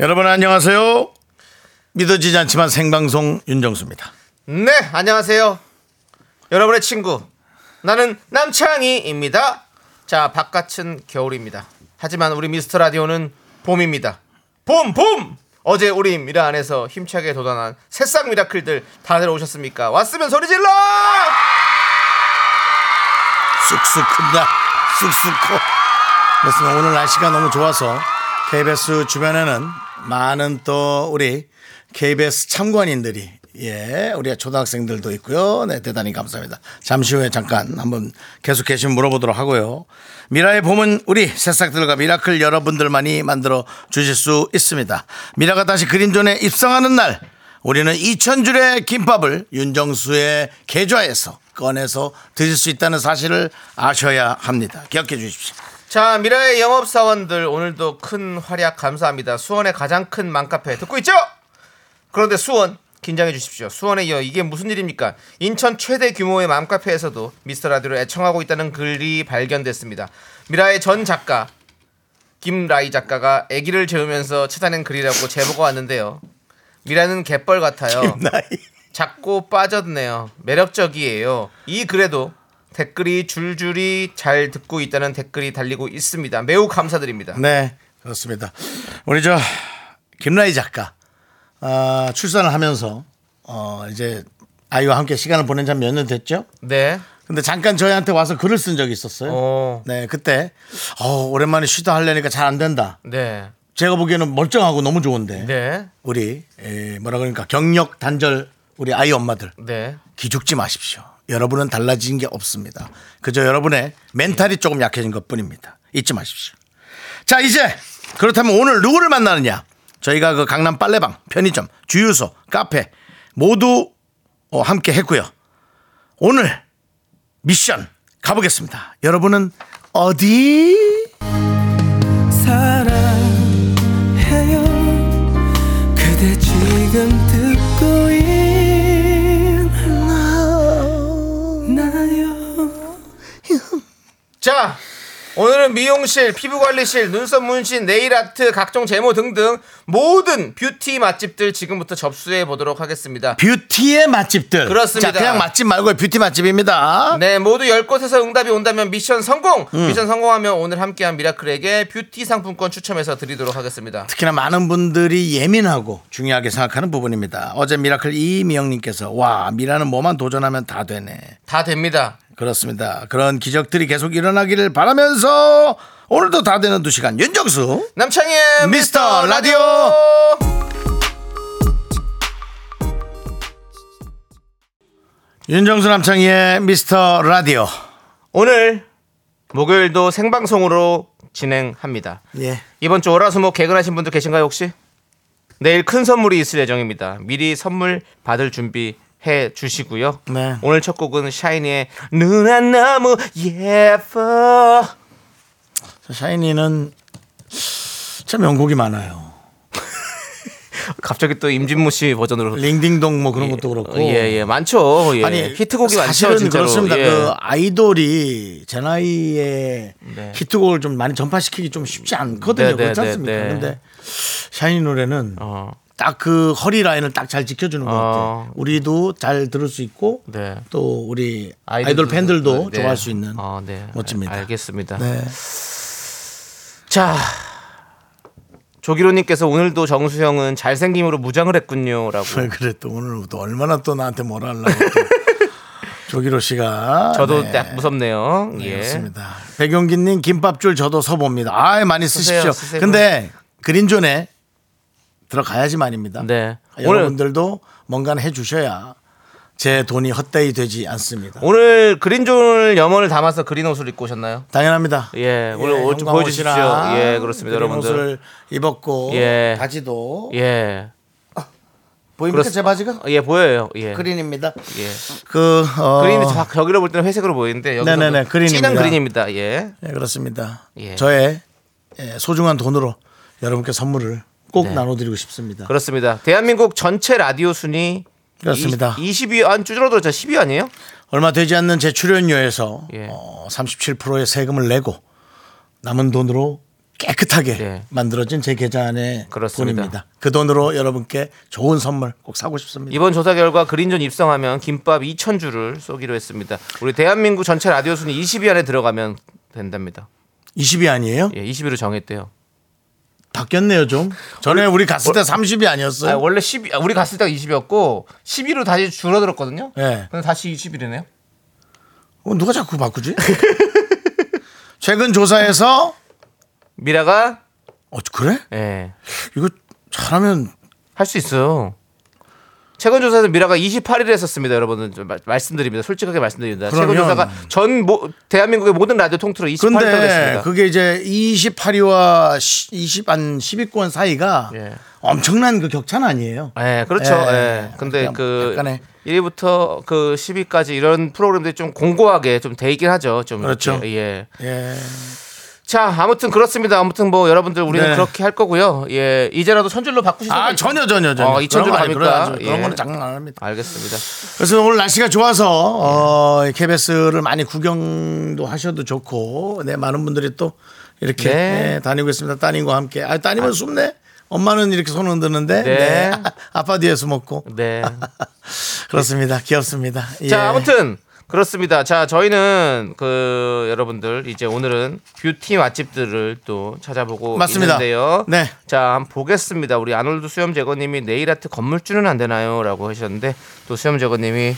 여러분 안녕하세요. 믿어지지 않지만 생방송 윤정수입니다. 네, 안녕하세요. 여러분의 친구. 나는 남창희입니다. 자, 바깥은 겨울입니다. 하지만 우리 미스터 라디오는 봄입니다. 봄, 봄! 어제 우리 미라 안에서 힘차게 도전한 새싹 미라클들 다들 오셨습니까? 왔으면 소리 질러! 쑥쑥 큰다. 쑥쑥 커. 그렇습니다. 오늘 날씨가 너무 좋아서 KBS 주변에는 많은 또 우리 KBS 참관인들이 예, 우리 초등학생들도 있고요. 네, 대단히 감사합니다. 잠시 후에 잠깐 한번 계속 계시면 물어보도록 하고요. 미라의 봄은 우리 새싹들과 미라클 여러분들만이 만들어 주실 수 있습니다. 미라가 다시 green zone에 입성하는 날 우리는 2,000줄의 김밥을 윤정수의 계좌에서 꺼내서 드실 수 있다는 사실을 아셔야 합니다. 기억해 주십시오. 자, 미라의 영업사원들 오늘도 큰 활약 감사합니다. 수원의 가장 큰 맘카페 듣고 있죠? 그런데 수원 긴장해 주십시오. 수원에 이어 이게 무슨 일입니까? 인천 최대 규모의 맘카페에서도 미스터 라디오를 애청하고 있다는 글이 발견됐습니다. 미라의 전 작가 김라이 작가가 아기를 재우면서 찾아낸 글이라고 제보가 왔는데요. 미라는 갯벌 같아요. 작고 빠졌네요. 매력적이에요. 이 글에도 댓글이 줄줄이 잘 듣고 있다는 댓글이 달리고 있습니다. 매우 감사드립니다. 네, 그렇습니다. 우리 저 김라희 작가 아, 출산을 하면서 어, 이제 아이와 함께 시간을 보낸 지 몇 년 됐죠? 네. 근데 잠깐 저희한테 와서 글을 쓴 적이 있었어요. 어. 네, 그때 어, 오랜만에 쉬다 하려니까 잘 안 된다. 네. 제가 보기에는 멀쩡하고 너무 좋은데 네. 우리 에, 뭐라 그러니까 경력 단절 우리 아이 엄마들 네. 기죽지 마십시오. 여러분은 달라진 게 없습니다. 그저 여러분의 멘탈이 조금 약해진 것 뿐입니다. 잊지 마십시오. 자, 이제 그렇다면 오늘 누구를 만나느냐? 저희가 그 강남 빨래방, 편의점, 주유소, 카페 모두 어, 함께 했고요. 오늘 미션 가보겠습니다. 여러분은 어디? 사랑해요 그대 지금 자, 오늘은 미용실, 피부관리실, 눈썹 문신, 네일 아트, 각종 제모 등등 모든 뷰티 맛집들 지금부터 접수해 보도록 하겠습니다. beauty의 맛집들. 그렇습니다. 자, 그냥 맛집 말고 뷰티 맛집입니다. 네, 모두 10곳에서 응답이 온다면 미션 성공! 미션 성공하면 오늘 함께한 미라클에게 뷰티 상품권 추첨해서 드리도록 하겠습니다. 특히나 많은 분들이 예민하고 중요하게 생각하는 부분입니다. 어제 미라클 이미영님께서 와 미라는 뭐만 도전하면 다 되네. 다 됩니다. 그렇습니다. 그런 기적들이 계속 일어나기를 바라면서 오늘도 다 되는 두 시간 윤정수 남창희의 미스터. 라디오! 윤정수 남창희의 미스터 라디오. 오늘 목요일도 생방송으로 진행합니다. 예. 이번 주 월화수목 개근하신 분들 계신가요 혹시? 내일 큰 선물이 있을 예정입니다. 미리 선물 받을 준비 해 주시고요. 네. 오늘 첫 곡은 샤이니의 누나 너무 예뻐. 샤이니는 참 명곡이 많아요. 갑자기 또 임진모 씨 버전으로 링딩동 뭐 그런 것도 그렇고. 예, 예, 많죠. 예. 아니 히트곡이 사실은 많죠. 그렇습니다. 예. 그 아이돌이 제 나이에 네. 히트곡을 좀 많이 전파시키기 좀 쉽지 않거든요. 네, 네, 그렇지 네, 않습니까? 네. 근데 샤이니 노래는 어, 딱 그 허리 라인을 딱 잘 지켜주는 것 같아요. 어. 우리도 잘 들을 수 있고 네. 또 우리 아이돌 팬들도 네. 좋아할 수 있는 어, 네. 멋집니다. 알겠습니다. 네. 자, 조기로님께서 오늘도 정수형은 잘생김으로 무장을 했군요라고. 왜 그래 또 오늘 또 얼마나 또 나한테 뭐라 하려고 또. 조기로 씨가 저도 네. 딱 무섭네요. 네, 예. 그렇습니다. 백용기님 김밥줄 저도 서봅니다. 아 많이 쓰세요, 쓰십시오. 쓰세요. 근데 그린존에 들어가야지만입니다. 네. 오늘 여러분들도 뭔가는 해주셔야 제 돈이 헛되이 되지 않습니다. 오늘 그린존 염원을 담아서 그린 옷을 입고 오셨나요? 당연합니다. 예, 오늘 옷좀 형광 보여주십시오. 옷이랑 예, 그렇습니다, 여러분들. 옷을 입었고 예. 바지도 예. 보입니까 그렇- 제 바지가? 예, 보여요. 예. 그린입니다. 예. 그 어, 그린이 저- 저기로 볼 때는 회색으로 보이는데 여기서 네네네, 그린입니다. 진한 그린입니다. 예. 네, 그렇습니다. 예. 저의 예, 소중한 돈으로 여러분께 선물을 꼭 네. 나눠드리고 싶습니다. 그렇습니다. 대한민국 전체 라디오 순위 그렇습니다. 20위 안 줄어들었죠. 10위 아니에요? 얼마 되지 않는 제 출연료에서 예. 어, 37%의 세금을 내고 남은 돈으로 깨끗하게 예. 만들어진 제 계좌 안에 그렇습니다. 돈입니다. 그 돈으로 여러분께 좋은 선물 꼭 사고 싶습니다. 이번 조사 결과 그린존 입성하면 김밥 2,000주를 쏘기로 했습니다. 우리 대한민국 전체 라디오 순위 20위 안에 들어가면 된답니다. 20이 아니에요? 예, 20위로 정했대요. 바뀌었네요 좀. 전에 우리 갔을 때 30이 아니었어요? 아, 원래 10위, 아, 우리 갔을 때가 20위였고 10위로 다시 줄어들었거든요. 예. 근데 다시 20위래네요. 어, 누가 자꾸 바꾸지? 최근 조사에서 미라가 어 그래? 예. 이거 잘하면 할 수 있어요. 최근 조사에서 미라가 28위를 했었습니다, 여러분들. 좀 말- 말씀드립니다. 솔직하게 말씀드립니다. 최근 조사가 전 모, 대한민국의 모든 라디오 통틀어 28위를 근데 했습니다. 그게 이제 28위와 20한 10위권 사이가 예. 엄청난 그 격차는 아니에요. 예, 그렇죠. 예. 예. 근데 그 약간의- 1위부터 그 10위까지 이런 프로그램들이 좀 공고하게 좀 돼 있긴 하죠. 좀 그렇죠. 이렇게, 예. 예. 자, 아무튼 그렇습니다. 아무튼 뭐 여러분들 우리는 네. 그렇게 할 거고요. 예. 이제라도 천줄로 바꾸시죠. 아 전혀 전혀 전혀. 어, 2,000 줄로 그런 거 아니- 갑니까? 그래야죠. 그런 예. 거는 장난 안 합니다. 알겠습니다. 그래서 오늘 날씨가 좋아서 어, KBS를 많이 구경도 하셔도 좋고, 네 많은 분들이 또 이렇게 네. 예, 다니고 있습니다. 따님과 함께. 아 따님은 숨네. 엄마는 이렇게 손 흔드는데, 네. 네. 아빠 뒤에서 먹고. 네. 그렇습니다. 귀엽습니다. 예. 자, 아무튼 그렇습니다. 자, 저희는 그 여러분들 이제 오늘은 뷰티 맛집들을 또 찾아보고 맞습니다. 있는데요. 네. 자, 한번 보겠습니다. 우리 아놀드 수염 제거님이 네일 아트 건물주는 안 되나요?라고 하셨는데 또 수염 제거님이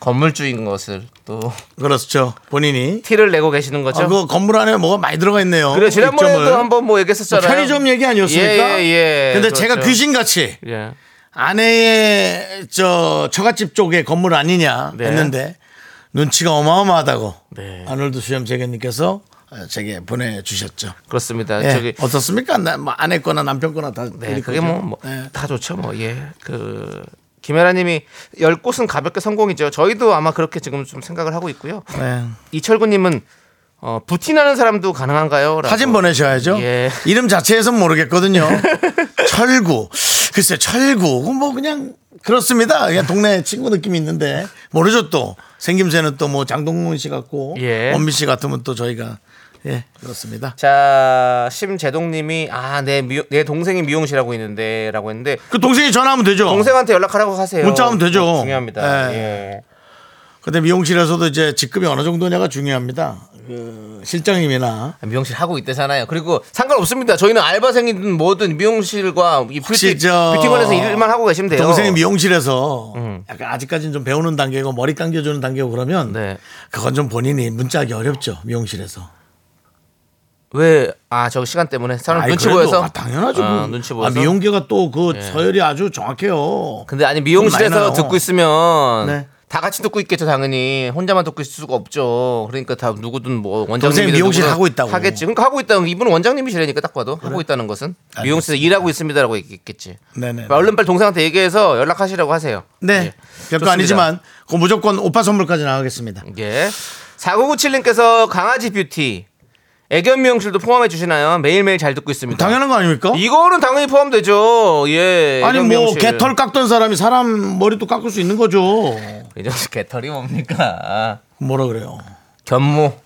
건물주인 것을 또 그렇죠. 본인이. 티를 내고 계시는 거죠. 아, 그 건물 안에 뭐가 많이 들어가 있네요. 그래 지난번에도. 한번 뭐 얘기했었잖아요. 편의점 얘기 아니었습니까? 예, 예, 예. 근데 그렇죠. 제가 귀신같이 예. 아내의 저 처갓집 쪽에 건물 아니냐 네. 했는데 눈치가 어마어마하다고 네. 아놀드 수염 재견님께서 제게 보내주셨죠. 그렇습니다. 예, 저기 어떻습니까? 나, 뭐 아내 거나 남편 거나 다 네, 그게 거죠. 뭐다 네. 좋죠, 뭐 예. 그 김혜라님이 열 곳은 가볍게 성공이죠. 저희도 아마 그렇게 지금 좀 생각을 하고 있고요. 네. 이철구님은 어, 부티나는 사람도 가능한가요? 라고. 사진 보내셔야죠. 예. 이름 자체에선 모르겠거든요. 철구. 글쎄, 철구. 뭐 그냥 그렇습니다. 그냥 동네 친구 느낌이 있는데 모르죠 또. 생김새는 또 뭐 장동건 씨 같고 예. 원미 씨 같으면 또 저희가 예 그렇습니다. 자 심재동님이 아내 내 동생이 미용실하고 있는데라고 했는데 그 동생이 전화하면 되죠. 동생한테 연락하라고 하세요. 문자하면 되죠. 어, 중요합니다. 예. 예. 근데 미용실에서도 이제 직급이 어느 정도냐가 중요합니다. 그 실장님이나 미용실 하고 있대잖아요. 그리고 상관없습니다. 저희는 알바생이든 뭐든 미용실과 이 뷰티, 저 뷰티관에서 일만 하고 계시면 돼요. 동생이 미용실에서 음. 약간 아직까지는 좀 배우는 단계고 머리 감겨주는 단계고 그러면 네. 그건 좀 본인이 문자하기 어렵죠 미용실에서. 왜? 아, 저 시간 때문에 사람 눈치 그래도, 보여서. 아, 당연하죠. 아, 그- 눈치 아, 보여서. 미용계가 또그 예. 서열이 아주 정확해요. 근데 아니 미용실에서. 듣고 있으면 네. 다 같이 듣고 있겠죠 당연히 혼자만 듣고 있을 수가 없죠. 그러니까 다 누구든 뭐 원장님이 미용실 하고 있다고. 하겠지. 그러니까 하고 있다는 거 이분은 원장님이시라니까 딱 봐도 하고 있다는 것은 미용실에서 일하고 있습니다라고 얘기했겠지. 네네. 얼른 빨리 동생한테 얘기해서 연락하시라고 하세요. 네. 예. 별거 좋습니다. 아니지만 그 무조건 오빠 선물까지 나가겠습니다. 예. 4997님께서 강아지 뷰티 애견 미용실도 포함해 주시나요? 매일매일 잘 듣고 있습니다. 당연한 거 아닙니까? 이거는 당연히 포함되죠. 예. 아니 애견 뭐 미용실. 개털 깎던 사람이 사람 머리도 깎을 수 있는 거죠. 이제 개털이 뭡니까? 뭐라 그래요? 견모.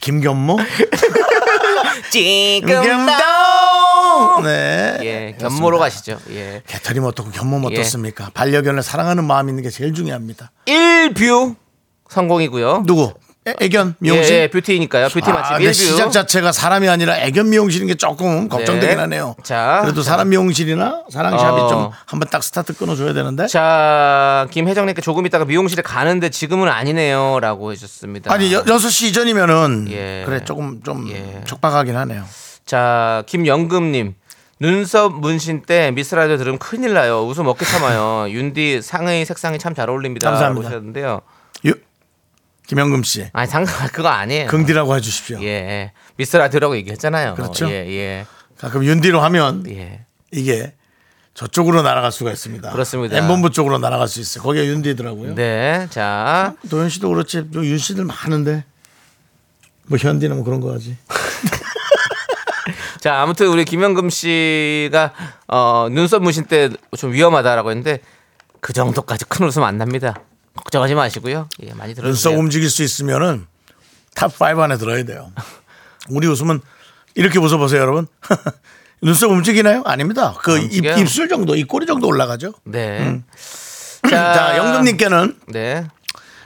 김견모? 지금 네. 예, 견모로 가시죠. 예. 개털이 뭐 어떻고 견모 뭐 예. 어떻습니까? 반려견을 사랑하는 마음 있는 게 제일 중요합니다. 1뷰 성공이고요. 누구? 애, 애견 미용실? 예, 예, beauty니까요. beauty 아, 맛집 근데 1뷰. 시작 자체가 사람이 아니라 애견 미용실인 게 조금 걱정되긴 하네요. 자. 그래도 사람 미용실이나 사람 shop이 어. 좀 한번 딱 스타트 끊어줘야 되는데. 자, 김혜정님께 조금 있다가 미용실에 가는데 지금은 아니네요라고 해주셨습니다. 아니 여, 6시 이전이면은 예. 그래 조금 좀 예. 촉박하긴 하네요. 자, 김영금님. 눈썹 문신 때 미스라디오 들으면 큰일 나요. 웃음 어깨 참아요. 윤디 상의 색상이 참 잘 어울립니다. 감사합니다. 하셨는데요. 유, 김영금 씨. 아니 상 그거 아니에요. 긍디라고 해주십시오. 예. 미스라디오라고 얘기했잖아요. 그렇죠. 예, 예. 가끔 윤디로 하면 예. 이게 저쪽으로 날아갈 수가 있습니다. 그렇습니다. 엠본부 쪽으로 날아갈 수 있어요. 거기가 윤디더라고요. 네. 자, 도현 씨도 그렇지. 또윤 씨들 많은데. 뭐 현디는 뭐 그런 거 하지. 자, 아무튼 우리 김영금 씨가 어, 눈썹 문신 때 좀 위험하다라고 했는데 그 정도까지 큰 웃음 안 납니다. 걱정하지 마시고요. 예, 많이 눈썹 들어주세요. 움직일 수 있으면은 top 5 안에 들어야 돼요. 우리 웃으면 이렇게 웃어보세요, 여러분. 눈썹 움직이나요? 아닙니다. 그 입, 움직여요. 입술 정도, 입꼬리 정도 올라가죠. 네. 자, 영금님께는 네.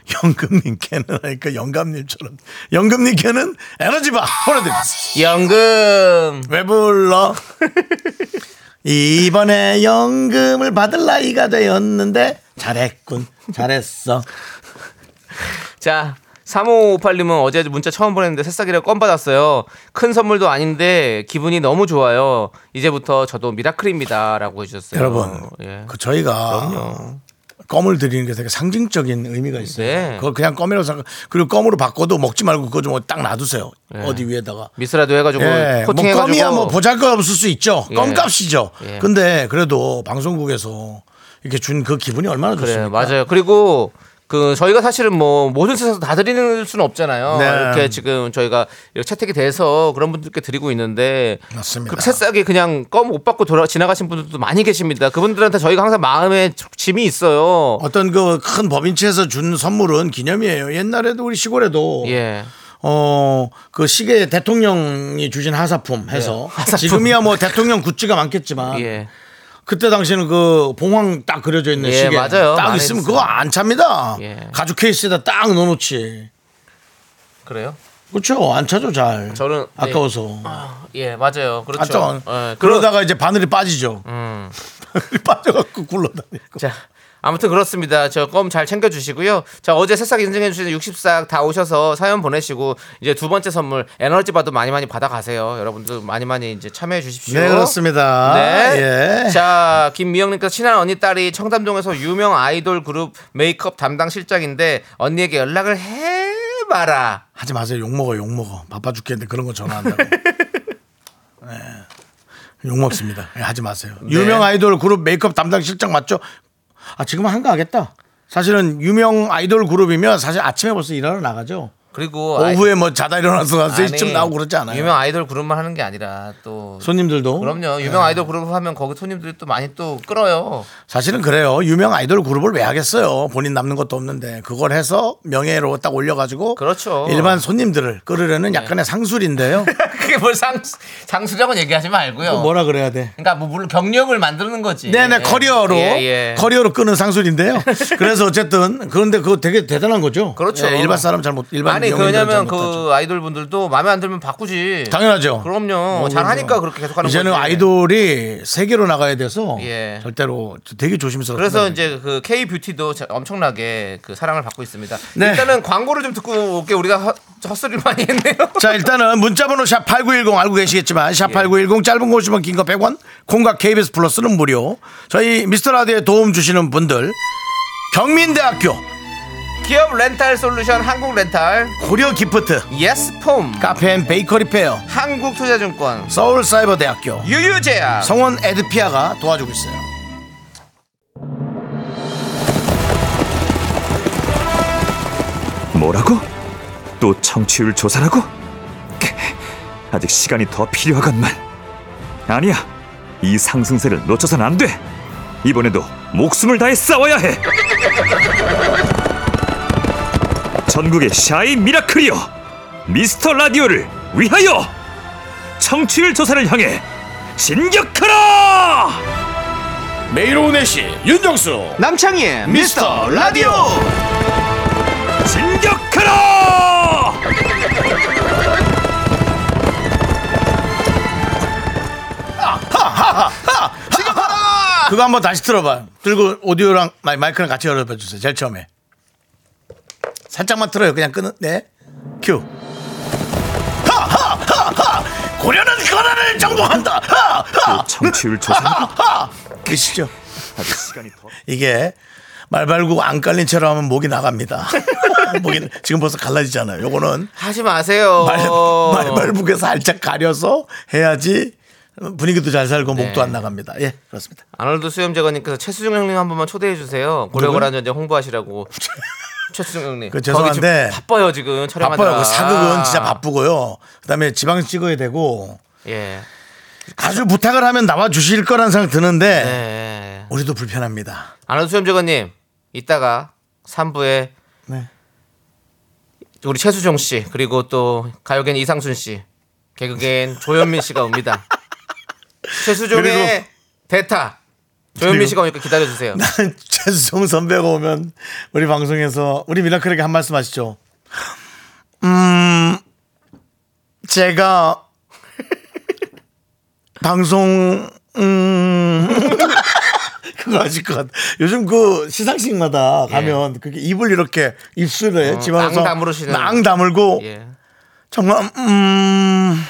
영금님께는 그러니까 영감님처럼 영금님께는 에너지바 보내드리겠습니다. 연금. 왜 불러? 이번에 연금을 받을 나이가 되었는데 잘했군, 잘했어. 자, 3558님은 어제 문자 처음 보냈는데 새싹이라 껌 받았어요. 큰 선물도 아닌데 기분이 너무 좋아요. 이제부터 저도 미라클입니다 라고 해주셨어요. 여러분, 예. 그 저희가 그럼요. 껌을 드리는 게 되게 상징적인 의미가 있어요. 네. 그걸 그냥 껌이라고 생각. 그리고 껌으로 바꿔도 먹지 말고 그거 좀 딱 놔두세요. 어디 위에다가. 미스라도 해가지고 예, 뭐 코팅해가지고 껌이야 뭐 보잘것 없을 수 있죠. 예. 껌값이죠. 예. 근데 그래도 방송국에서 이렇게 준 그 기분이 얼마나 그래 좋습니까? 맞아요. 그리고 그 저희가 사실은 뭐 모든 세상에서 다 드리는 수는 없잖아요. 네. 이렇게 지금 저희가 이렇게 채택이 돼서 그런 분들께 드리고 있는데 맞습니다. 그 새싹이 그냥 껌 못 받고 돌아 지나가신 분들도 많이 계십니다. 그분들한테 저희가 항상 마음에 짐이 있어요. 어떤 그 큰 법인체에서 준 선물은 기념이에요. 옛날에도 우리 시골에도 예. 어, 그 시계 대통령이 주신 하사품 해서 하사품. 지금이야 뭐 대통령 굿즈가 많겠지만 예. 그때 당시에는 그 봉황 딱 그려져 있는 예, 시계 맞아요. 딱 많이 있으면. 그거 안 찹니다. 예. 가죽 케이스에다 딱 넣어놓지. 그래요? 그렇죠. 안 차죠 잘. 저는- 아까워서. 예, 맞아요. 그렇죠. 안 차. 예, 그러, 그러다가 이제 바늘이 빠지죠. 음. 빠져갖고 굴러다니고. 자, 아무튼 그렇습니다. 저 껌 잘 챙겨 주시고요. 자, 어제 새싹 인증해 주신 60싹 다 오셔서 사연 보내시고 이제 두 번째 선물 에너지 바도 많이 많이 받아 가세요. 여러분들 많이 많이 이제 참여해 주십시오. 네 그렇습니다. 네. 예. 자, 김미영님께서 친한 언니 딸이 청담동에서 유명 아이돌 그룹 메이크업 담당 실장인데 언니에게 연락을 해봐라. 하지 마세요. 욕 먹어 욕 먹어. 바빠 죽겠는데 그런 거 전화한다고. 네. 욕 먹습니다. 예, 하지 마세요. 네. 유명 아이돌 그룹 메이크업 담당 실장 맞죠? 아 지금은 한가하겠다. 사실은 유명 아이돌 그룹이면 사실 아침에 벌써 일하러 나가죠. 그리고 오후에 뭐 자다 일어나서 한 아이- 3시쯤 나오고 그러지 않아요. 유명 아이돌 그룹만 하는 게 아니라 또 손님들도 그럼요. 유명 아이돌 그룹 하면 거기 손님들이 또 많이 또 끌어요. 사실은 그래요. 유명 아이돌 그룹을 왜 하겠어요? 본인 남는 것도 없는데 그걸 해서 명예로 딱 올려가지고 그렇죠. 일반 손님들을 끌으려는 약간의 상술인데요. 그게 뭘 상, 상술이라고 얘기하지 말고요. 그 뭐라 그래야 돼? 그러니까 뭐 물론 경력을 만드는 거지. 네네 예. 커리어로 예, 예. 커리어로 끄는 상술인데요. 그래서 어쨌든 그런데 그거 되게 대단한 거죠. 그렇죠. 예, 일반 사람 잘못 일반 아니 잘 왜냐면. 그 아이돌 분들도 마음에 안 들면 바꾸지. 당연하죠. 그럼요. 뭐 잘하니까 그렇게 계속하는 이제는 거지. 아이돌이 세계로 나가야 돼서 예. 절대로 되게 조심스럽습니다. 그래서 이제 그 K 뷰티도 엄청나게 그 사랑을 받고 있습니다. 네. 일단은 광고를 좀 듣고 올게 우리가 헛, 헛소리를 많이 했네요. 자 일단은 문자번호 샵 8910 알고 계시겠지만 샵 8910 짧은 거 50원 긴거 100원 콩과 KBS 플러스는 무료 저희 미스터 라디오에 도움 주시는 분들 경민대학교 기업 렌탈 솔루션 한국 렌탈, 고려 기프트 예스폼, 카페 앤 베이커리 페어 한국투자증권, 서울사이버대학교 유유제약, 성원 에드피아가 도와주고 있어요 뭐라고? 또 청취율 조사라고? 크, 아직 시간이 더 필요하건만. 아니야. 이 상승세를 놓쳐선 안 돼. 이번에도 목숨을 다해 싸워야 해. 전국의 샤이 미라클이여. 미스터 라디오를 위하여 청취율 조사를 향해 진격하라! 매일 오후 4시 윤정수 남창희의 미스터 라디오 진격하라! 그거 한번 다시 틀어봐요 들고 오디오랑 마이, 마이크랑 같이 열어봐 주세요 제일 처음에 살짝만 틀어요 그냥 끊은 네 큐 하하하하 고려는 거란을 정복한다. 하! 하! 또 청취율 조사하고 하! 계시죠? 이게 말 발고 안 깔린 채로 하면 목이 나갑니다. 목이 지금 벌써 갈라지잖아요. 요거는 하지 마세요. 말, 말발북에 살짝 가려서 해야지 분위기도 잘 살고 목도 네. 안 나갑니다. 예, 그렇습니다. 아놀드 수염 제거님께서 최수종 형님 한 번만 초대해 주세요. 고려고란 전쟁 홍보하시라고. 최수종 형님. 그 죄송한데 지금 바빠요 지금 촬영하느라. 바빠요. 그 사극은 진짜 바쁘고요. 그다음에 지방 찍어야 되고 예. 아주 부탁을 하면 나와 주실 거란 생각 드는데 네. 우리도 불편합니다. 아놀드 수염제거님 이따가 3부에 네. 우리 최수종 씨 그리고 또 가요계는 이상순 씨 개그계엔 조현민 씨가 옵니다. 최수종의 대타 조현민 그리고- 씨가 오니까 기다려 주세요. 나는 최수종 선배가 오면 우리 방송에서 우리 미라클에게 한 말씀 하시죠. 음, 제가 방송 음 그거 아실 것 같아. 요즘 그 시상식마다 가면 그렇게 입을 이렇게 입술에 어, 집어넣어서 낭 다무르시는. 낭 다물고 예. 정말 음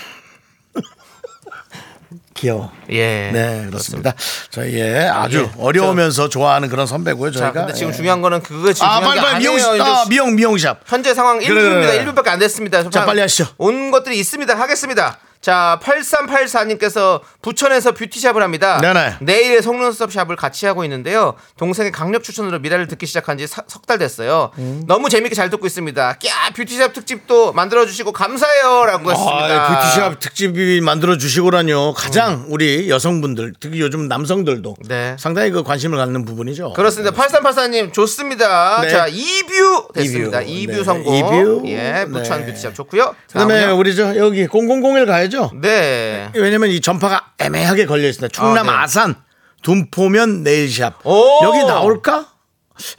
귀여워. 예. 네, 그렇습니다. 저희의 아주 예. 어려우면서 좋아하는 그런 선배고요. 자, 저희가. 근데 지금 예. 중요한 거는 그거 지금 아, 빨리 게 빨리 이제 아, 미용 미용샵. 현재 상황 그래, 1분입니다. 그래, 그래. 1분밖에 안 됐습니다. 자, 빨리 하시죠. 온 것들이 있습니다. 하겠습니다. 자, 8384님께서 부천에서 뷰티샵을 합니다. 네네. 내일의 속눈썹 샵을 같이 하고 있는데요. 동생의 강력 추천으로 미라를 듣기 시작한 지 석 달 됐어요. 음. 너무 재밌게 잘 듣고 있습니다. 야, 뷰티샵 특집도 만들어 주시고 감사해요. 라고 했습니다. 아, 뷰티샵 특집이 만들어 주시고라뇨. 가장 우리 여성분들, 특히 요즘 남성들도 음. 네. 상당히 그 관심을 갖는 부분이죠. 그렇습니다. 8384님 좋습니다. 네. 자, 이뷰 됐습니다. 이뷰. 이뷰, 네. 성공. 이뷰. 예, 부천 네. 뷰티샵 좋고요. 그다음에. 우리 저 여기 0001 가 야죠. 네. 왜냐면 이 전파가 애매하게 걸려 있습니다. 충남 아, 네. 아산 둔포면 네일샵. 오! 여기 나올까?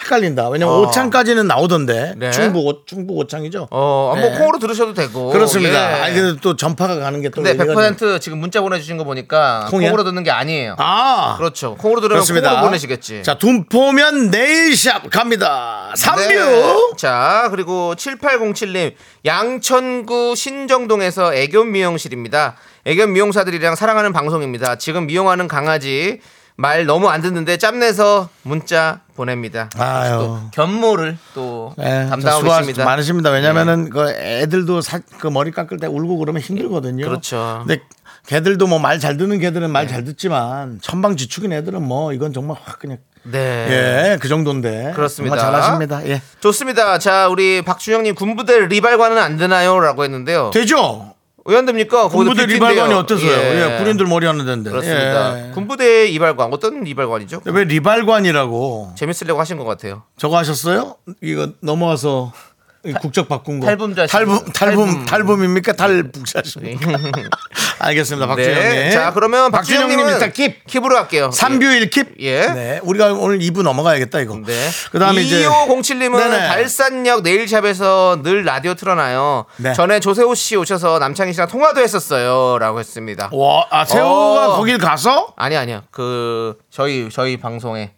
헷갈린다. 왜냐면 어. 오창까지는 나오던데. 네. 충북 오, 충북 오창이죠. 어, 뭐 네. 콩으로 들으셔도 되고. 그렇습니다. 예. 아니 그래도 또 전파가 가는 게또 근데 100% 지금 문자 보내주신 거 보니까 콩이야? 콩으로 듣는 게 아니에요. 아 그렇죠. 콩으로 들으면 그렇습니다. 콩으로 보내시겠지. 자, 둔포면 네일샵 갑니다. 삼뷰. 네. 자, 그리고 7807님, 양천구 신정동에서 애견 미용실입니다. 애견 미용사들이랑 사랑하는 방송입니다. 지금 미용하는 강아지 말 너무 안 듣는데 짬내서 문자 보냅니다. 아유. 또 견모를 또 네, 담당하고 수고 있습니다. 네. 많으십니다. 왜냐면은 그 애들도 사, 그 머리 깎을 때 울고 그러면 힘들거든요. 그렇죠. 근데 걔들도 뭐 말 잘 듣는 걔들은 말잘 듣지만 천방지축인 애들은 뭐 이건 정말 확 그냥 네. 예, 그 정도인데. 그렇습니다. 정말 잘하십니다. 예. 좋습니다. 자, 우리 박준영님 군부대 리발관은 안 되나요? 라고 했는데요. 되죠? 왜 안 됩니까? 군부대. 리발관이 어떠세요? 예. 예, 군인들 머리 하는 데인데. 그렇습니다. 예. 군부대 이발관 어떤 이발관이죠? 왜 리발관이라고 재밌으려고 하신 것 같아요. 저거 하셨어요? 이거 넘어와서 이 국적 바꾼 거. 탈북자 탈북 하시는 탈북 탈북. 탈북입니까? 탈북자십니까? 알겠습니다. 박준영님. 네. 자, 그러면 박준영님 박준영님은 일단 keep. keep으로 할게요. 3뷰 1 keep. 예. 네. 우리가 오늘 2부 넘어가야겠다 이거. 네. 그다음에 이제 2507 님은 네네. 발산역 nail shop에서 늘 라디오 틀어놔요. 네. 전에 조세호 씨 오셔서 남창희 씨랑 통화도 했었어요.라고 했습니다. 와, 아 세호가 어. 거길 가서 아니 아니요. 그 저희 저희 방송에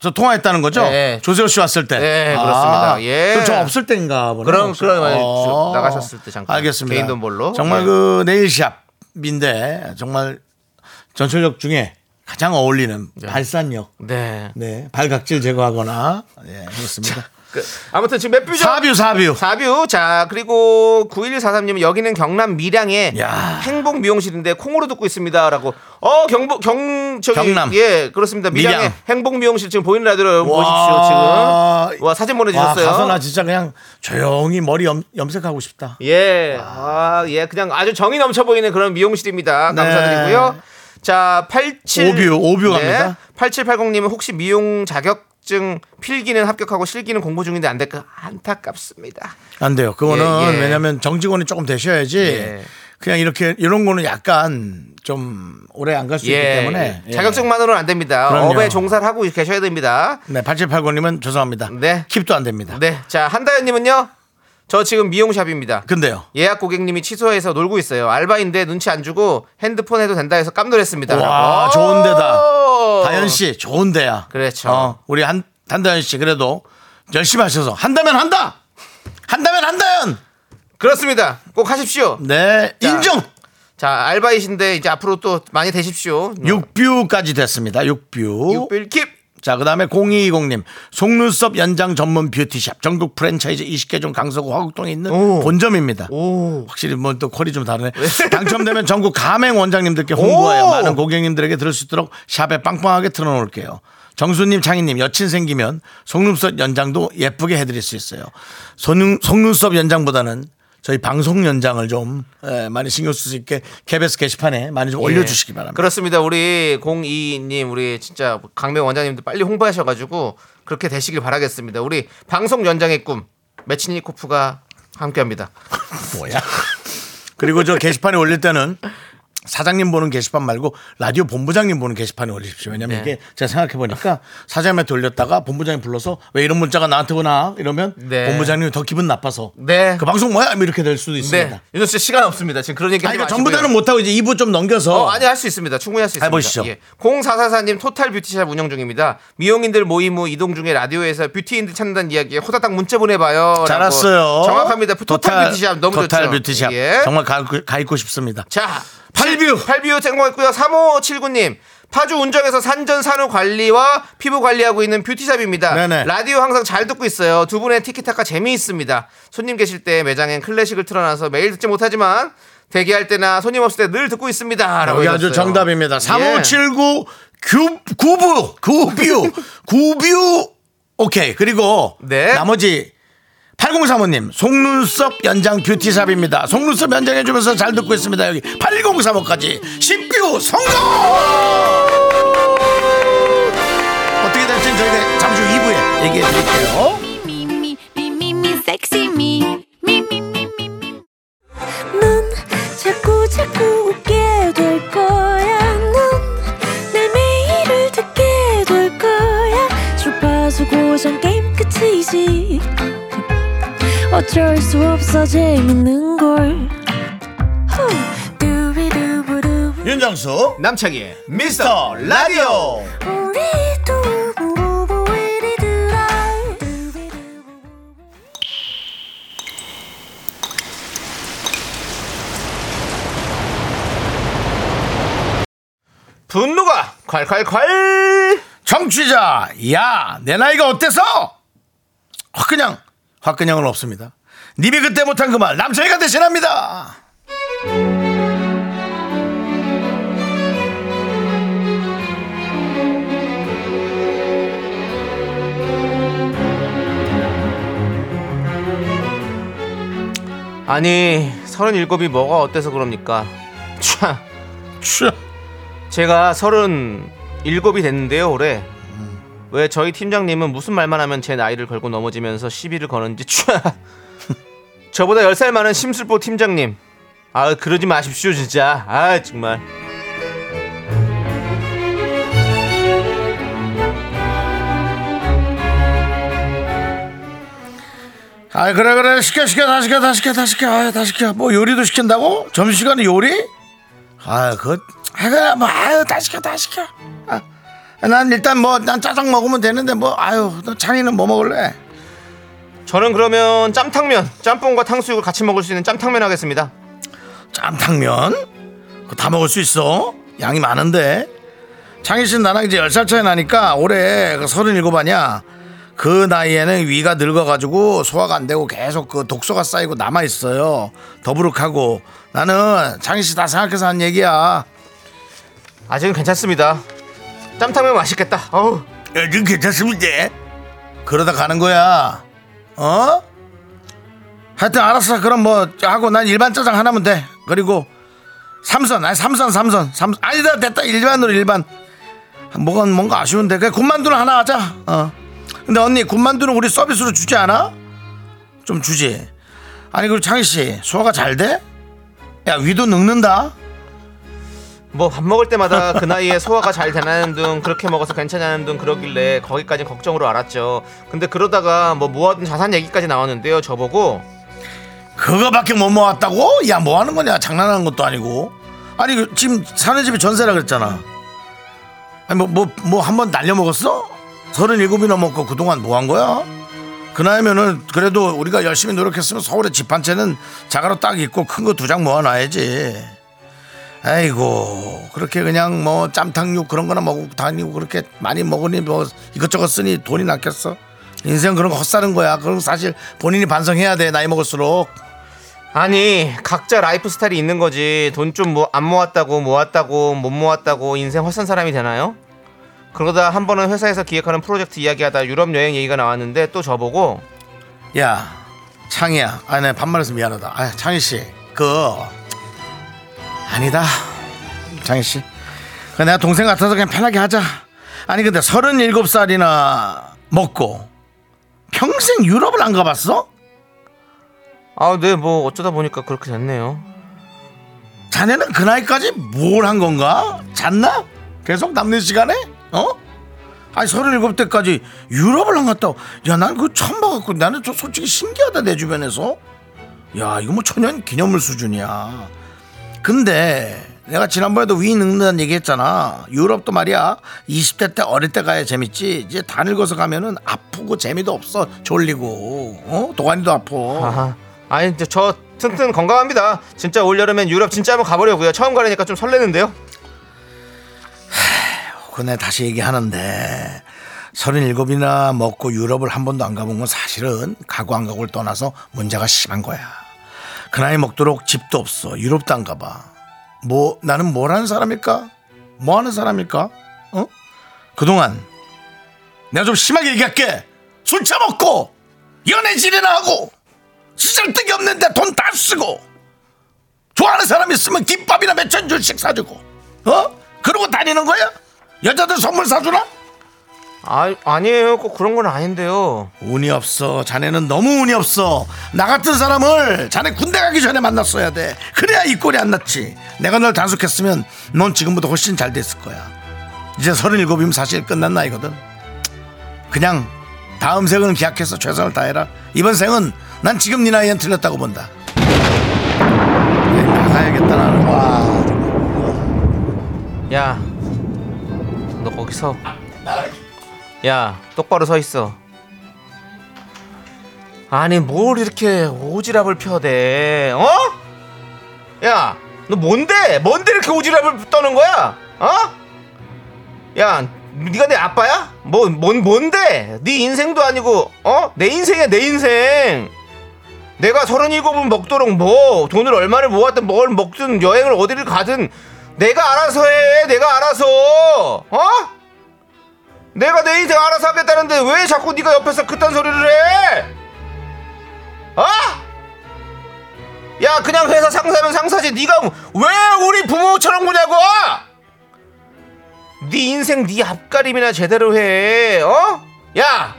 저 통화했다는 거죠? 네. 조세호 씨 왔을 때. 네, 그렇습니다. 예. 그럼 저 없을 때인가 보네. 그럼. 그럼 어. 나가셨을 때 잠깐 알겠습니다. 개인 돈 벌러. 정말 예. 그 nail shop인데 정말 전철역 중에 가장 어울리는 발산역. 네. 네, 발각질 제거하거나 예, 그렇습니다. 그, 아무튼 지금 몇 뷰죠? 사뷰 사뷰. 4뷰. 자, 그리고 9143님 여기는 경남 밀양의 야. 행복 미용실인데 콩으로 듣고 있습니다 라고. 어, 경북 경 저기 경남. 예, 그렇습니다. 밀양의 밀양. 행복 미용실 지금 보이는 라디오 여러분 와. 보십시오, 지금. 와, 사진 보내 와, 주셨어요. 가서 나 진짜 그냥 조용히 머리 염, 염색하고 싶다. 예. 아, 예. 그냥 아주 정이 넘쳐 보이는 그런 미용실입니다. 네. 감사드리고요. 자, 87 오뷰, 오뷰 갑니다. 8780님은 혹시 미용 자격 증 필기는 합격하고 실기는 공부 중인데 안 될까 안타깝습니다. 안 돼요. 그거는 예, 예. 왜냐면 정직원이 조금 되셔야지. 예. 그냥 이렇게 이런 거는 약간 좀 오래 안 갈 수 있기 때문에 예. 자격증만으로는 안 됩니다. 그럼요. 업에 종사를 하고 계셔야 됩니다. 네, 8789님은 죄송합니다. 네. 킵도 안 됩니다. 네. 자, 한다현님은요? 저 지금 미용샵입니다. 근데요. 예약 고객님이 취소해서 놀고 있어요. 알바인데 눈치 안 주고 핸드폰 해도 된다 해서 깜놀했습니다. 와. 좋은 데다. 다현 씨, 좋은 데야. 그렇죠. 어, 우리 한 한다현 씨 그래도 열심히 하셔서 한다면 한다. 한다면 한다현. 그렇습니다. 꼭 하십시오. 네, 자. 인정. 자, 알바이신데 이제 앞으로 또 많이 되십시오. 육뷰까지 됐습니다. 육뷰. 육빌킵. 자, 그 다음에 0220님. 속눈썹 연장 전문 뷰티샵. 전국 프랜차이즈 20개 중 강서구 화곡동에 있는 오. 본점입니다. 오. 확실히 뭐또 퀄이 좀 다르네. 당첨되면 전국 가맹 원장님들께 홍보하여 오. 많은 고객님들에게 들을 수 있도록 샵에 빵빵하게 틀어놓을게요. 정수님, 창희님, 여친 생기면 속눈썹 연장도 예쁘게 해드릴 수 있어요. 속눈, 속눈썹 연장보다는 저희 방송 연장을 좀 예, 많이 신경 쓸 수 있게 KBS 게시판에 많이 좀 올려주시기 바랍니다. 예. 그렇습니다. 우리 02님, 우리 진짜 강명 원장님도 빨리 홍보하셔가지고 그렇게 되시길 바라겠습니다. 우리 방송 연장의 꿈 매치니코프가 함께합니다. 뭐야? 그리고 저 게시판에 올릴 때는 사장님 보는 게시판 말고 라디오 본부장님 보는 게시판에 올리십시오. 왜냐면 네. 이게 제가 생각해 보니까 사장님한테 올렸다가 본부장님 불러서 왜 이런 문자가 나한테 오나 이러면 네. 본부장님이 더 기분 나빠서 네. 그 방송 뭐야? 뭐 이렇게 될 수도 있습니다. 네, 윤호 씨 시간 없습니다. 지금 그런 얘기 하지 그러니까. 전부 다는 못 하고 이제 2부 좀 넘겨서 어, 아니 할 수 있습니다. 충분히 할 수 있습니다. 해보시죠. 예. 0444님 total beauty shop 운영 중입니다. 미용인들 모임 후 이동 중에 라디오에서 beauty인들 찾는다는 이야기에 호다닥 문자 보내봐요. 잘. 왔어요. 정확합니다. total, beauty shop 너무 total 좋죠. beauty shop. 예. 정말 가, 가 있고 싶습니다. 자, 팔뷰. 팔뷰 성공했고요. 3579님. 파주 운정에서 산전 산후 관리와 피부 관리하고 있는 beauty shop입니다. 네네. 라디오 항상 잘 듣고 있어요. 두 분의 티키타카 재미있습니다. 손님 계실 때 매장엔 클래식을 틀어놔서 매일 듣지 못하지만 대기할 때나 손님 없을 때 늘 듣고 있습니다. 라고 여기 아주. 정답입니다. 예. 3579 규, 구부, 구뷰, 구뷰. 오케이. 그리고 네. 나머지 8035님 속눈썹 연장 beauty shop입니다. 속눈썹 연장해주면서 잘 듣고 있습니다. 여기 8035까지 10뷰 성공! 어떻게 될지 저희가 잠시 후 2부에 얘기해 드릴게요. 어쩔 수 없어 재밌는 걸. 윤정수 남창희의 미스터 라디오. 분노가 콸콸콸. 정취자 야 내 나이가 어때서? 화끈양 화끈양은 없습니다 님이 그때 못한 그 말 남자애가 대신합니다. 아니 37이 뭐가 어때서 그럽니까? 참 추. 제가 37이 됐는데요 올해. 왜 저희 팀장님은 무슨 말만 하면 제 나이를 걸고 넘어지면서 시비를 거는지 촤 저보다 10살 많은 심술보 팀장님. 아 그러지 마십시오 진짜. 아 정말. 아 그래 그래. 시켜 시켜 다 시켜 다 시켜 다 시켜. 아, 다 시켜. 뭐 요리도 시킨다고? 점심시간에 요리? 아 그거 아 그래 뭐 아유 다 시켜 다 시켜. 아, 난 일단 뭐 난 짜장 먹으면 되는데 뭐 아유 너 창이는 뭐 먹을래 저는 그러면 짬탕면 짬뽕과 탕수육을 같이 먹을 수 있는 짬탕면 하겠습니다. 짬탕면? 그거 다 먹을 수 있어? 양이 많은데? 창희 씨는 나랑 이제 10살 차이 나니까 올해 그37 아니야? 그 나이에는 위가 늙어가지고 소화가 안 되고 계속 그 독소가 쌓이고 남아있어요. 더부룩하고. 나는 창희 씨 다 생각해서 한 얘기야. 아직은 괜찮습니다. 짬탕면 맛있겠다. 어우. 요즘 괜찮습니다 그러다 가는 거야 어? 하여튼 알았어 그럼 뭐 하고 난 일반 짜장 하나면 돼. 그리고 삼선 아니 삼선 삼선 삼 아니다 됐다. 일반으로 일반. 뭐가 뭔가 아쉬운데. 그냥 군만두는 하나 하자. 어. 근데 언니 군만두는 우리 서비스로 주지 않아? 좀 주지. 아니 그리고 창희 씨 소화가 잘 돼? 야 위도 늙는다 뭐 밥 먹을 때마다 그 나이에 소화가 잘 되나는 둥 그렇게 먹어서 괜찮냐는 둥 그러길래 거기까지 걱정으로 알았죠 근데 그러다가 뭐 모아둔 자산 얘기까지 나왔는데요 저보고 그거밖에 못 모았다고? 야, 뭐 하는 거냐? 장난하는 것도 아니고. 아니, 그 지금 사는 집이 전세라 그랬잖아. 아니, 뭐, 뭐, 뭐, 한 번 날려 먹었어? 서른일곱이나 먹고 그동안 뭐 한 거야? 그 나이면은 그래도 우리가 열심히 노력했으면 서울에 집 한 채는 자가로 딱 있고 큰 거 두 장 모아놔야지. 아이고 그렇게 그냥 뭐 짬탕육 그런 거나 먹고 다니고 그렇게 많이 먹으니 뭐 이것저것 쓰니 돈이 낚였어? 인생 그런 거 헛사는 거야. 그럼 사실 본인이 반성해야 돼 나이 먹을수록. 아니 각자 라이프 스타일이 있는 거지. 돈 좀 뭐 안 모았다고 모았다고 못 모았다고 인생 헛산 사람이 되나요? 그러다 한 번은 회사에서 기획하는 프로젝트 이야기하다 유럽 여행 얘기가 나왔는데 또 저보고. 야 창희야. 아 내 반말해서 미안하다. 아 창희 씨그 아니다 창희 씨그 내가 동생 같아서 그냥 편하게 하자 아니 근데 서른일곱 살이나 먹고 평생 유럽을 안 가봤어? 아 네 뭐 어쩌다 보니까 그렇게 됐네요 자네는 그 나이까지 뭘 한 건가? 잤나? 계속 남는 시간에? 어? 아니 서른일곱 때까지 유럽을 안 갔다. 야, 난 그거 처음 봐갖고 나는 좀 솔직히 신기하다 내 주변에서. 야, 이거 뭐 천연 기념물 수준이야. 근데 내가 지난번에도 위 늙는다는 얘기 했잖아. 유럽도 말이야. 20대 때 어릴 때 가야 재밌지. 이제 다 늙어서 가면은 아프고 재미도 없어. 졸리고. 어? 도가니도 아파. 아하. 이제 저 튼튼 건강합니다 진짜 올여름엔 유럽 진짜 한번 가보려고요 처음 가려니까 좀 설레는데요 그네 다시 얘기하는데 서른일곱이나 먹고 유럽을 한 번도 안 가본 건 사실은 가고 안 가고를 떠나서 문제가 심한 거야. 그 나이 먹도록 집도 없어. 유럽도 안 가봐. 뭐 나는 뭘 하는 사람일까? 뭐 하는 사람일까? 어? 그동안 내가 좀 심하게 얘기할게. 술 처먹고 연애 질이나 하고 시잘데기 없는데 돈 다 쓰고 좋아하는 사람 있으면 김밥이나 몇천 줄씩 사주고 어? 그러고 다니는 거야? 여자들 선물 사주나? 아 아니에요. 꼭 그런 건 아닌데요. 운이 없어. 자네는 너무 운이 없어. 나 같은 사람을 자네 군대 가기 전에 만났어야 돼. 그래야 이 꼴이 안 났지. 내가 널 단속했으면 넌 지금보다 훨씬 잘 됐을 거야. 이제 서른일곱이면 사실 끝난 나이거든. 그냥 다음 생은 기약해서 최선을 다해라. 이번 생은 난 지금 네 나이엔 틀렸다고 본다. 네, 나가야겠다 나는. 와 야 너 거기서 야 똑바로 서 있어 아니 뭘 이렇게 오지랖을 펴대 어? 야 너 뭔데 뭔데 이렇게 오지랖을 떠는 거야 어? 야 네가 내 아빠야? 뭐, 뭔, 뭔데? 네 인생도 아니고, 어? 내 인생이야, 내 인생. 내가 서른일곱은 먹도록 뭐, 돈을 얼마를 모았든 뭘 먹든 여행을 어디를 가든 내가 알아서 해. 내가 알아서. 어? 내가 내 인생 알아서 하겠다는데 왜 자꾸 네가 옆에서 그딴 소리를 해? 어? 야, 그냥 회사 상사면 상사지. 네가 왜 우리 부모처럼 구냐고? 네 인생 네 앞가림이나 제대로 해. 어? 야,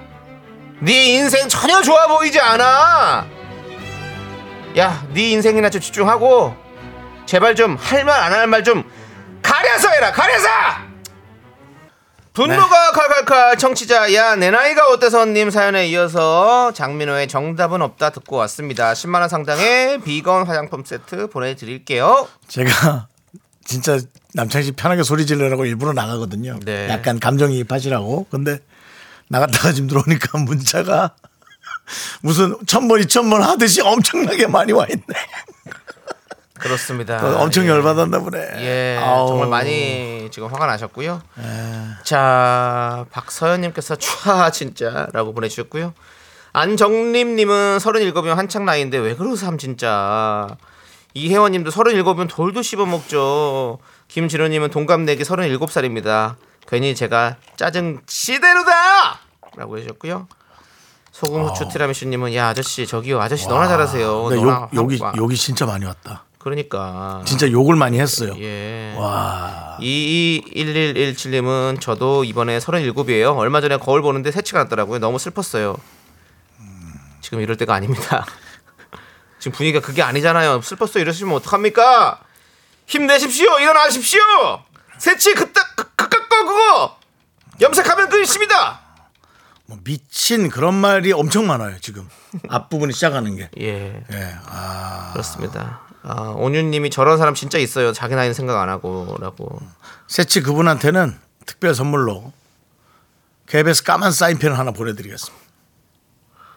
네 인생 전혀 좋아 보이지 않아. 야, 네 인생이나 좀 집중하고 제발 좀 할 말 안 할 말 좀 가려서 해라. 가려서. 분노가 칼칼칼 청취자 야 내 나이가 어때서님 사연에 이어서 장민호의 정답은 없다 듣고 왔습니다 10만 원 상당의 비건 화장품 세트 보내드릴게요 제가 진짜 남창희 씨 편하게 소리 지르라고 일부러 나가거든요. 네. 약간 감정이입하시라고. 근데 나갔다가 지금 들어오니까 문자가 무슨 천번 이천번 하듯이 엄청나게 많이 와 있네. 그렇습니다 또 엄청 예. 열받았나 보네. 예, 아우. 정말 많이 지금 화가 나셨고요. 자, 박서연님께서 촤 진짜라고 보내주셨고요. 안정림님은 37이면 한창 나이인데 왜 그러삼 진짜. 이혜원님도 37이면 돌도 씹어 먹죠. 김진호님은 동갑내기 37살입니다. 괜히 제가 짜증 시대로다! 라고 해주셨고요. 소금 후추 티라미슈님은 야 아저씨 저기요 아저씨 너나 잘하세요. 근데 너나 욕, 욕이 와. 욕이 진짜 많이 왔다. 그러니까 진짜 욕을 많이 했어요. 예. 와. 221117님은 저도 이번에 37이에요. 얼마 전에 거울 보는데 새치가 났더라고요. 너무 슬펐어요. 지금 이럴 때가 아닙니다. 지금 분위기가 그게 아니잖아요. 슬펐어 이러시면 어떡합니까? 힘내십시오. 일어나십시오. 새치 그딱 그, 그깟 거 그거 염색하면 끝입니다. 뭐 미친 그런 말이 엄청 많아요 지금 앞부분이 시작하는 게. 예. 예. 아. 그렇습니다. 아, 온유님이 저런 사람 진짜 있어요. 자기 나이는 생각 안 하고라고. 새치 그분한테는 특별 선물로 KBS 까만 사인펜 하나 보내드리겠습니다.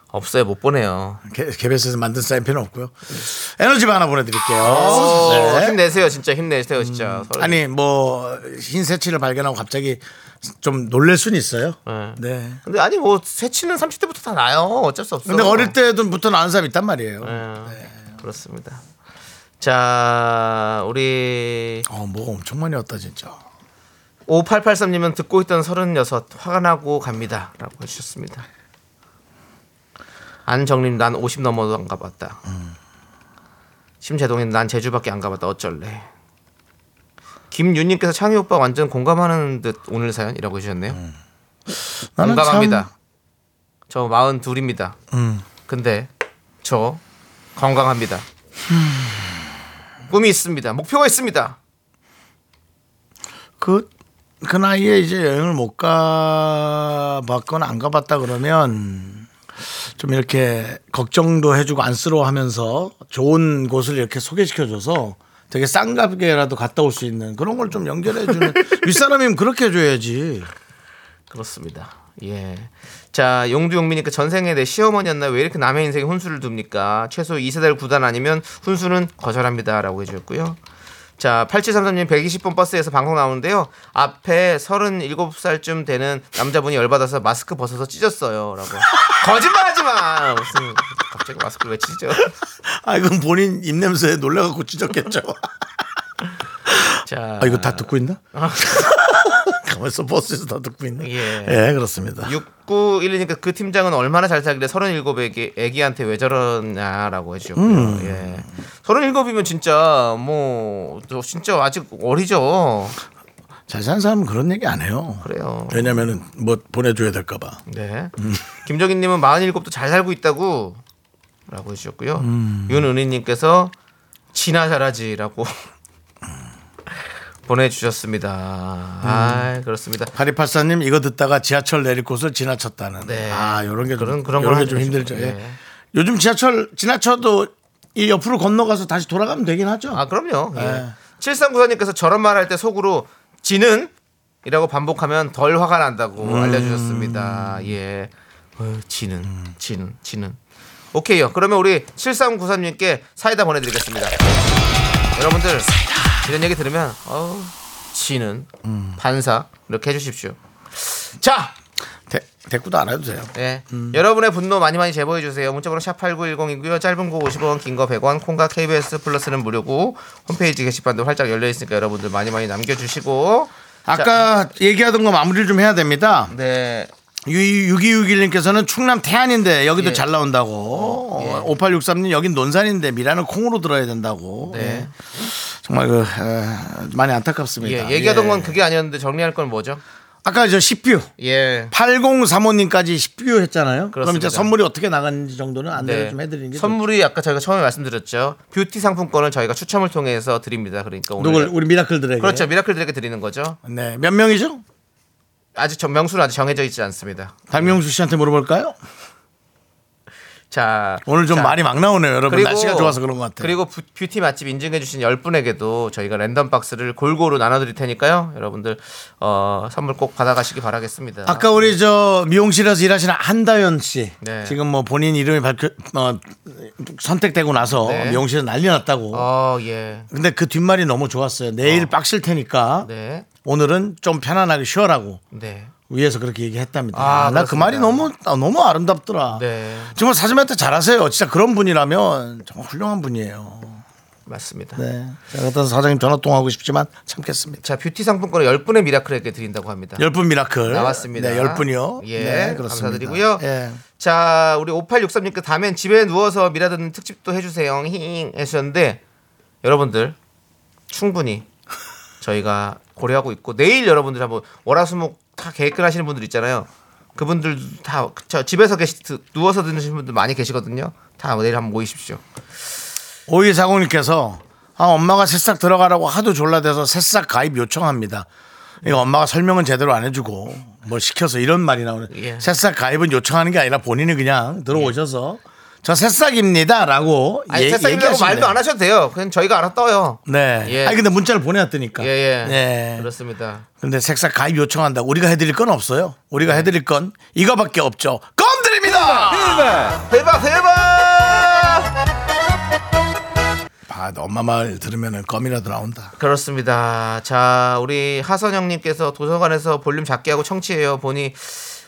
없어요. 못 보내요. 개- KBS에서 만든 사인펜은 없고요. 에너지바 하나 보내드릴게요. 어, 네. 힘내세요. 진짜 힘내세요. 진짜. 서로. 아니 뭐 흰 새치를 발견하고 갑자기 좀 놀랄 수는 있어요. 네. 네. 근데 아니 뭐 새치는 30대부터 다 나요. 어쩔 수 없어. 근데 어릴 때부터 나는 사람 있단 말이에요. 네, 그렇습니다. 자, 우리 어, 뭐가 엄청 많이 왔다 진짜. 5883님은 듣고 있던 36 화가 나고 갑니다. 라고 해주셨습니다. 안정님 난50 넘어도 안 가봤다. 심재동님 난 제주밖에 안 가봤다. 어쩔래. 김윤님께서 창희 오빠 완전 공감하는 듯 오늘 사연이라고 해주셨네요. 나는 공감합니다. 저 마흔 둘입니다. 음. 근데 저 건강합니다. 꿈이 있습니다. 목표가 있습니다. 그, 그 나이에 이제 여행을 못 가봤거나 안 가봤다 그러면 좀 이렇게 걱정도 해주고 안쓰러워 하면서 좋은 곳을 이렇게 소개시켜줘서 되게 싼 가게라도 갔다 올 수 있는 그런 걸 좀 연결해주는 윗사람이면 그렇게 해줘야지. 그렇습니다. 예. 자, 용두용민이니까 전생에 내 시어머니였나 왜 이렇게 남의 인생에 훈수를 둡니까? 최소 2세달 구단 아니면 훈수는 거절합니다라고 해주셨고요. 자, 8733님 120번 버스에서 방송 나오는데요. 앞에 37살쯤 되는 남자분이 열받아서 마스크 벗어서 찢었어요. 라고. 거짓말 하지 마! 무슨, 갑자기 마스크를 왜 찢어? 아, 이건 본인 입냄새에 놀래갖고 찢었겠죠. 자. 아, 이거 다 듣고 있나? 가만있어, 버스에서 다 듣고 있나? 예. 예, 그렇습니다. 6912니까 그 팀장은 얼마나 잘 살길래 37애기 애기한테 왜 저러냐라고 해주셨고요. 음. 예. 37이면 진짜 뭐저 진짜 아직 어리죠. 잘 사는 사람은 그런 얘기 안 해요. 그래요. 왜냐면은 뭐 보내줘야 될까봐. 네. 김정희님은 47도 잘 살고 있다고 라고 해주셨고요. 윤은희님께서 지나 잘하지라고 보내주셨습니다. 아 그렇습니다. 8284님 이거 듣다가 지하철 내릴 곳을 지나쳤다는. 네. 아, 요런 게 좀, 그런- 그런 요런 걸게 좀. 힘들죠. 예. 네. 요즘 지하철 지나쳐도 이 옆으로 건너가서 다시 돌아가면 되긴 하죠. 아 그럼요. 예. 네. 7394님께서 저런 말 할 때 속으로 지는 이라고 반복하면 덜 화가 난다고 음. 알려주셨습니다. 예. 어, 지는, 지는, 지는. 오케이요. 그러면 우리 7394님께 사이다 보내드리겠습니다. 여러분들 이 런 얘기 들으면 어 지는 음. 반사 이렇게 해주십시오. 자, 대, 대꾸도 안 해도 돼요. 예. 여러분의 분노 많이 많이 제보해 주세요. 문자번호 샵 8910이고요. 짧은 거 50원, 긴 거 100원, 콩과 KBS 플러스는 무료고 홈페이지 게시판도 활짝 열려 있으니까 여러분들 많이 많이 남겨 주시고 아까 얘기하던 거 마무리를 좀 해야 됩니다. 네. 6261님께서는 충남 태안인데 여기도 예. 잘 나온다고. 예. 5863님 여긴 논산인데 미라는 콩으로 들어야 된다고. 네. 정말 그 에, 많이 안타깝습니다. 예, 얘기하던 예. 건 그게 아니었는데 정리할 건 뭐죠? 아까 저 10분 예. 8035님까지 10분 했잖아요. 그럼. 이제 선물이 어떻게 나가는지 정도는 안내를 네. 좀 해드리는 게 선물이 아까 저희가 처음에 말씀드렸죠. 뷰티 상품권을 저희가 추첨을 통해서 드립니다. 그러니까 오늘 누굴 우리 미라클들에게 그렇죠. 미라클들에게 드리는 거죠. 네, 몇 명이죠? 아직 정 명수는 아직 정해져 있지 않습니다. 박명수 씨한테 물어볼까요? 자, 오늘 좀 자, 말이 막 나오네요, 여러분. 날씨가 좋아서 그런 것 같아요. 그리고 부- 뷰티 맛집 인증해주신 10분에게도 저희가 랜덤 박스를 골고루 나눠드릴 테니까요. 여러분들 어, 선물 꼭 받아가시기 바라겠습니다. 아까 우리 저 미용실에서 일하시는 한다연 씨 네. 지금 뭐 본인 이름이 밝혀 어, 선택되고 나서 네. 미용실에 난리 났다고. 어, 예. 근데 그 뒷말이 너무 좋았어요. 내일 빡실 테니까 네. 오늘은 좀 편안하게 쉬어라고 네. 위에서 그렇게 얘기했답니다. 아, 나 그. 말이 너무 아, 너무 아름답더라. 네. 정말 사장한테 잘하세요. 진짜 그런 분이라면 정말 훌륭한 분이에요. 맞습니다. 네. 제가 어떤 사장님 전화 통화하고 싶지만 참겠습니다. 자, 뷰티 상품권을 10분의 미라클에게 드린다고 합니다. 열분 미라클 나왔습니다. 네, 열 분이요. 예, 네, 그렇습니다. 감사드리고요. 예. 자, 우리 5863님께 다음엔 집에 누워서 미라 듣는 특집도 해 주세요. 힝 해주셨는데 여러분들 충분히 저희가 고려하고 있고 내일 여러분들 한번 월화수목 다 계획을 하시는 분들 있잖아요. 그분들 다 저 집에서 계시 누워서 듣는 분들 많이 계시거든요. 다 내일 한번 모이십시오. 오이 사공님께서 아, 엄마가 새싹 들어가라고 하도 졸라대서 새싹 가입 요청합니다. 이거 엄마가 설명은 제대로 안 해주고 뭘 시켜서 이런 말이 나오는 예. 새싹 가입은 요청하는 게 아니라 본인이 그냥 들어오셔서 저 새싹입니다라고 아니 예, 새싹이라고 얘기하시면 말도. 안 하셔도 돼요. 그냥 저희가 알아 떠요. 네. 예. 아니 근데 문자를 보내왔더니까. 예, 예. 네. 그렇습니다. 근데 색싹 가입 요청한다. 우리가 해드릴 건 없어요. 우리가 해드릴 건 이거밖에 없죠. 껌 드립니다. 대박! 대박 대박! 아, 엄마 말 들으면 껌이라도 나온다. 그렇습니다. 자, 우리 하선영님께서 도서관에서 볼륨 작게 하고 청취해요. 보니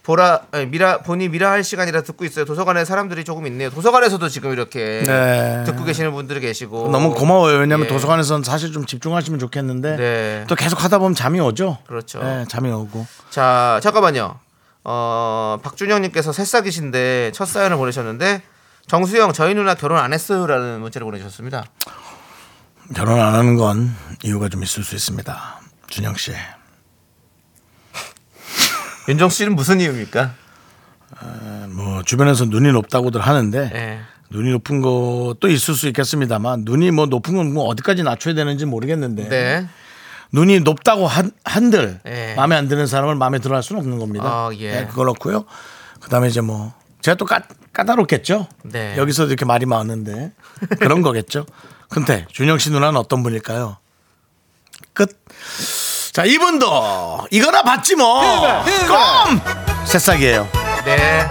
보라 아니, 미라 보니 미라 할 시간이라 듣고 있어요. 도서관에 사람들이 조금 있네요. 도서관에서도 지금 이렇게 네. 듣고 계시는 분들이 계시고 너무 고마워요. 왜냐면 예. 도서관에서는 사실 좀 집중하시면 좋겠는데 네. 또 계속 하다 보면 잠이 오죠. 그렇죠. 네, 잠이 오고. 자, 잠깐만요. 어, 박준영님께서 새싹이신데 첫 사연을 보내셨는데 정수영 저희 누나 결혼 안 했어요라는 문자를 보내주셨습니다. 결혼 안 하는 건 이유가 좀 있을 수 있습니다. 준영 씨. 윤정 씨는 무슨 이유입니까? 뭐 주변에서 눈이 높다고들 하는데 예. 눈이 높은 것도 있을 수 있겠습니다만 눈이 뭐 높은 건 뭐 어디까지 낮춰야 되는지 모르겠는데 네. 눈이 높다고 한, 한들 예. 마음에 안 드는 사람을 마음에 들어 할 수는 없는 겁니다. 아, 예. 네, 그렇고요. 그다음에 이제 뭐 제가 또 까, 까다롭겠죠. 네. 여기서 이렇게 말이 많은데 그런 거겠죠. 근데 준영 씨 누나는 어떤 분일까요? 끝. 자 이분도 이거나 받지 뭐. 껌 새싹이에요. 네.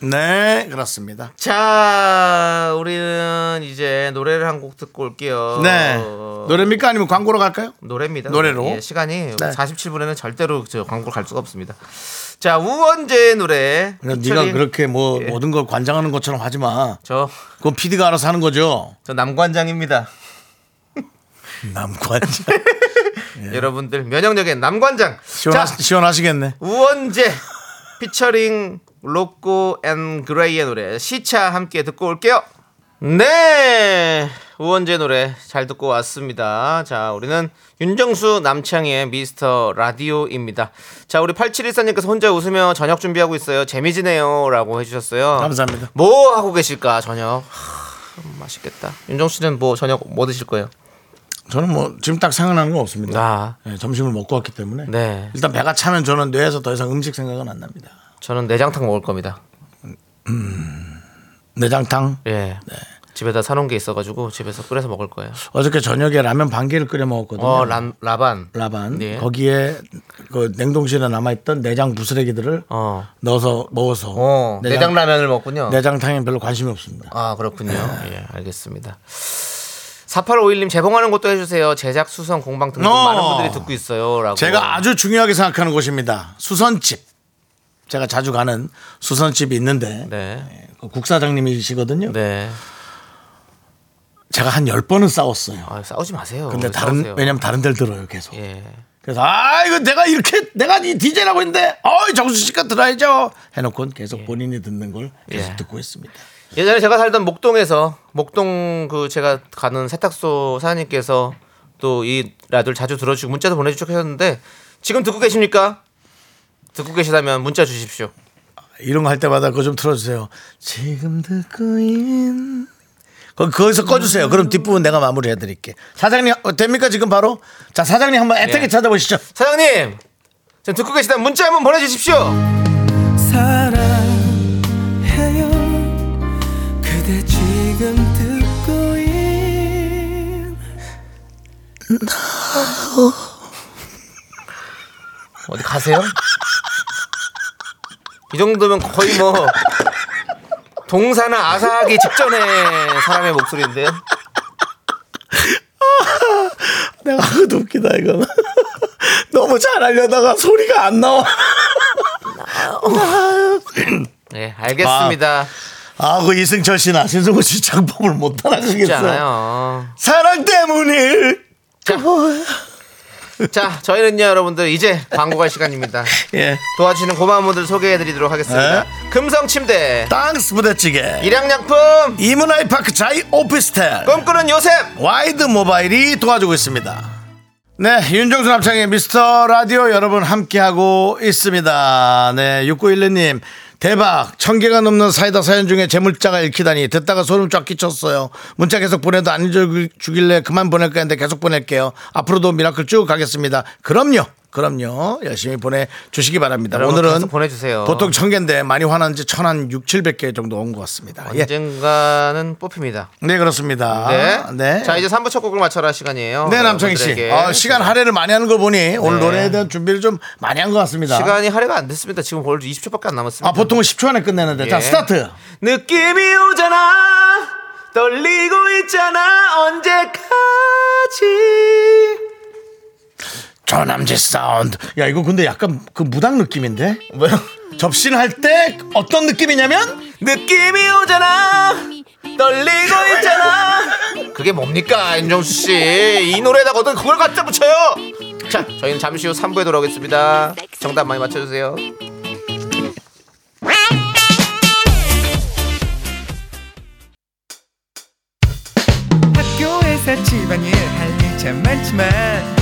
네 그렇습니다. 자, 우리는 이제 노래를 한 곡 듣고 올게요. 네 어, 노래입니까 아니면 광고로 갈까요? 노래입니다. 노래로? 예, 시간이 네. 47분에는 절대로 저 광고를 갈 수가 없습니다. 자, 우원재의 노래. 네가 그렇게 뭐 예. 모든 걸 관장하는 것처럼 하지 마. 저, 그건 PD가 알아서 하는 거죠. 저 남관장입니다. 남관장. 여러분들 면역력의 남관장. 시원하, 자, 시원하시겠네. 우원재 피처링 로꼬 and 그레이의 노래 시차 함께 듣고 올게요. 네, 우원재 노래 잘 듣고 왔습니다. 자, 우리는 윤정수 남창희의 미스터 라디오입니다. 자, 우리 8714님께서 혼자 웃으며 저녁 준비하고 있어요. 재미지네요 라고 해주셨어요. 감사합니다. 뭐 하고 계실까 저녁? 하, 맛있겠다. 윤정수 씨는 뭐 저녁 뭐 드실 거예요? 저는 뭐 지금 딱 생각나는 건 없습니다. 아, 네, 점심을 먹고 왔기 때문에 네. 일단 배가 차면 저는 뇌에서 더 이상 음식 생각은 안 납니다. 저는 내장탕 먹을 겁니다. 내장탕 예. 집에다 사놓은 게 있어가지고 집에서 끓여서 먹을 거예요. 어저께 저녁에 라면 반 개를 끓여 먹었거든요. 어, 람, 라반. 라반 네. 거기에 그 냉동실에 남아있던 내장 부스레기들을 어. 넣어서 먹어서 어, 내장, 라면을 먹군요. 내장탕에 별로 관심이 없습니다. 아, 그렇군요. 예, 알겠습니다. 4851님 재봉하는 것도 해주세요. 제작, 수선, 공방 등등 어. 많은 분들이 듣고 있어요. 라고. 제가 아주 중요하게 생각하는 곳입니다. 수선집. 제가 자주 가는 수선집이 있는데 네. 그 국사장님이시거든요. 네. 제가 한 열번은 싸웠어요. 아, 싸우지 마세요. 근데 왜 다른 싸우세요? 왜냐면 다른 데를 들어요 계속. 예. 그래서 아 이거 내가 이렇게 내가 이 DJ라고 했는데 어이 정수 씨가 들어야죠 해 놓고 계속 본인이 듣는 걸 계속 예. 듣고 있습니다. 예전에 제가 살던 목동에서 목동 그 제가 가는 세탁소 사장님께서 또 이 라디오를 자주 들어주고 문자도 보내주시고 하셨는데 지금 듣고 계십니까? 듣고 계시다면 문자 주십시오. 이런 거 할 때마다 그거 좀 틀어주세요. 지금 듣고 있는 거 거기서 꺼주세요. 그럼 뒷부분 내가 마무리해드릴게. 사장님 어, 됩니까 지금 바로? 자 사장님 한번 애타게 예. 찾아보시죠. 사장님 지금 듣고 계시다면 문자 한번 보내주십시오. 지금 듣고 있 어디 가세요? 이 정도면 거의 뭐 동사나 아사하기 직전의 사람의 목소리인데요. 내가 그도 웃기다 이거. 너무 잘하려다가 소리가 안 나와. 네, 알겠습니다. 아, 그 이승철 씨나 신승우 씨 장법을 못 쉽지 따라가겠어. 않아요. 사랑 때문일. 자, 자, 저희는요, 여러분들 이제 광고 갈 시간입니다. 예. 도와주시는 고마운 분들 소개해드리도록 하겠습니다. 금성침대, 땅스 부대찌개. 일양약품, 이문 아이파크 자이 오피스텔. 꿈꾸는 요셉, 와이드 모바일이 도와주고 있습니다. 네, 윤정수 남창희 미스터 라디오 여러분 함께하고 있습니다. 네, 6911님. 대박! 천 개가 넘는 사이다 사연 중에 제 문자가 읽히다니 듣다가 소름 쫙 끼쳤어요. 문자 계속 보내도 안 읽어주길래 그만 보낼까 했는데 계속 보낼게요. 앞으로도 미라클 쭉 가겠습니다. 그럼요. 그럼요. 열심히 보내주시기 바랍니다. 오늘은 보내주세요. 보통 천 개인데 많이 화난지 천한 6, 700개 정도 온 것 같습니다. 예. 언젠가는 뽑힙니다. 네, 그렇습니다. 네. 네. 자 이제 3부 첫 곡을 맞춰라 시간이에요. 네, 남창희 씨. 어, 시간 할애를 많이 하는 거 보니 오늘 네. 노래에 대한 준비를 좀 많이 한 것 같습니다. 시간이 할애가 안 됐습니다. 지금 벌써 20초밖에 안 남았습니다. 아, 보통은 10초 안에 끝내는데. 자, 예. 스타트. 느낌이 오잖아 떨리고 있잖아 언제까지 조남지 사운드. 야, 이거 근데 약간 그 무당 느낌인데? 뭐요? 접신 할때 어떤 느낌이냐면 느낌이 오잖아 떨리고 있잖아 그게 뭡니까 윤정수 씨 이 노래에다가 어떤 그걸 갖다 붙여요 자 저희는 잠시 후 3부에 돌아오겠습니다 정답 많이 맞춰주세요 학교에서 집안일 할일참 많지만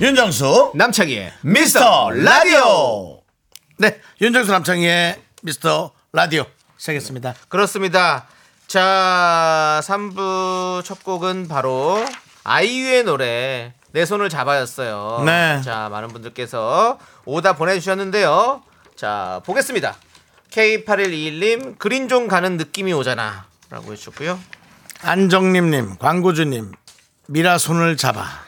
윤정수 남창희의 미스터 라디오. 네, 윤정수 남창희의 미스터 라디오 시작했습니다. 그렇습니다 자 3부 첫 곡은 바로 아이유의 노래 내 손을 잡아였어요 네. 자 많은 분들께서 오다 보내주셨는데요 자 보겠습니다 K8121님 그린존 가는 느낌이 오잖아 라고 해주셨고요 안정림님, 광고주님, 미라 손을 잡아.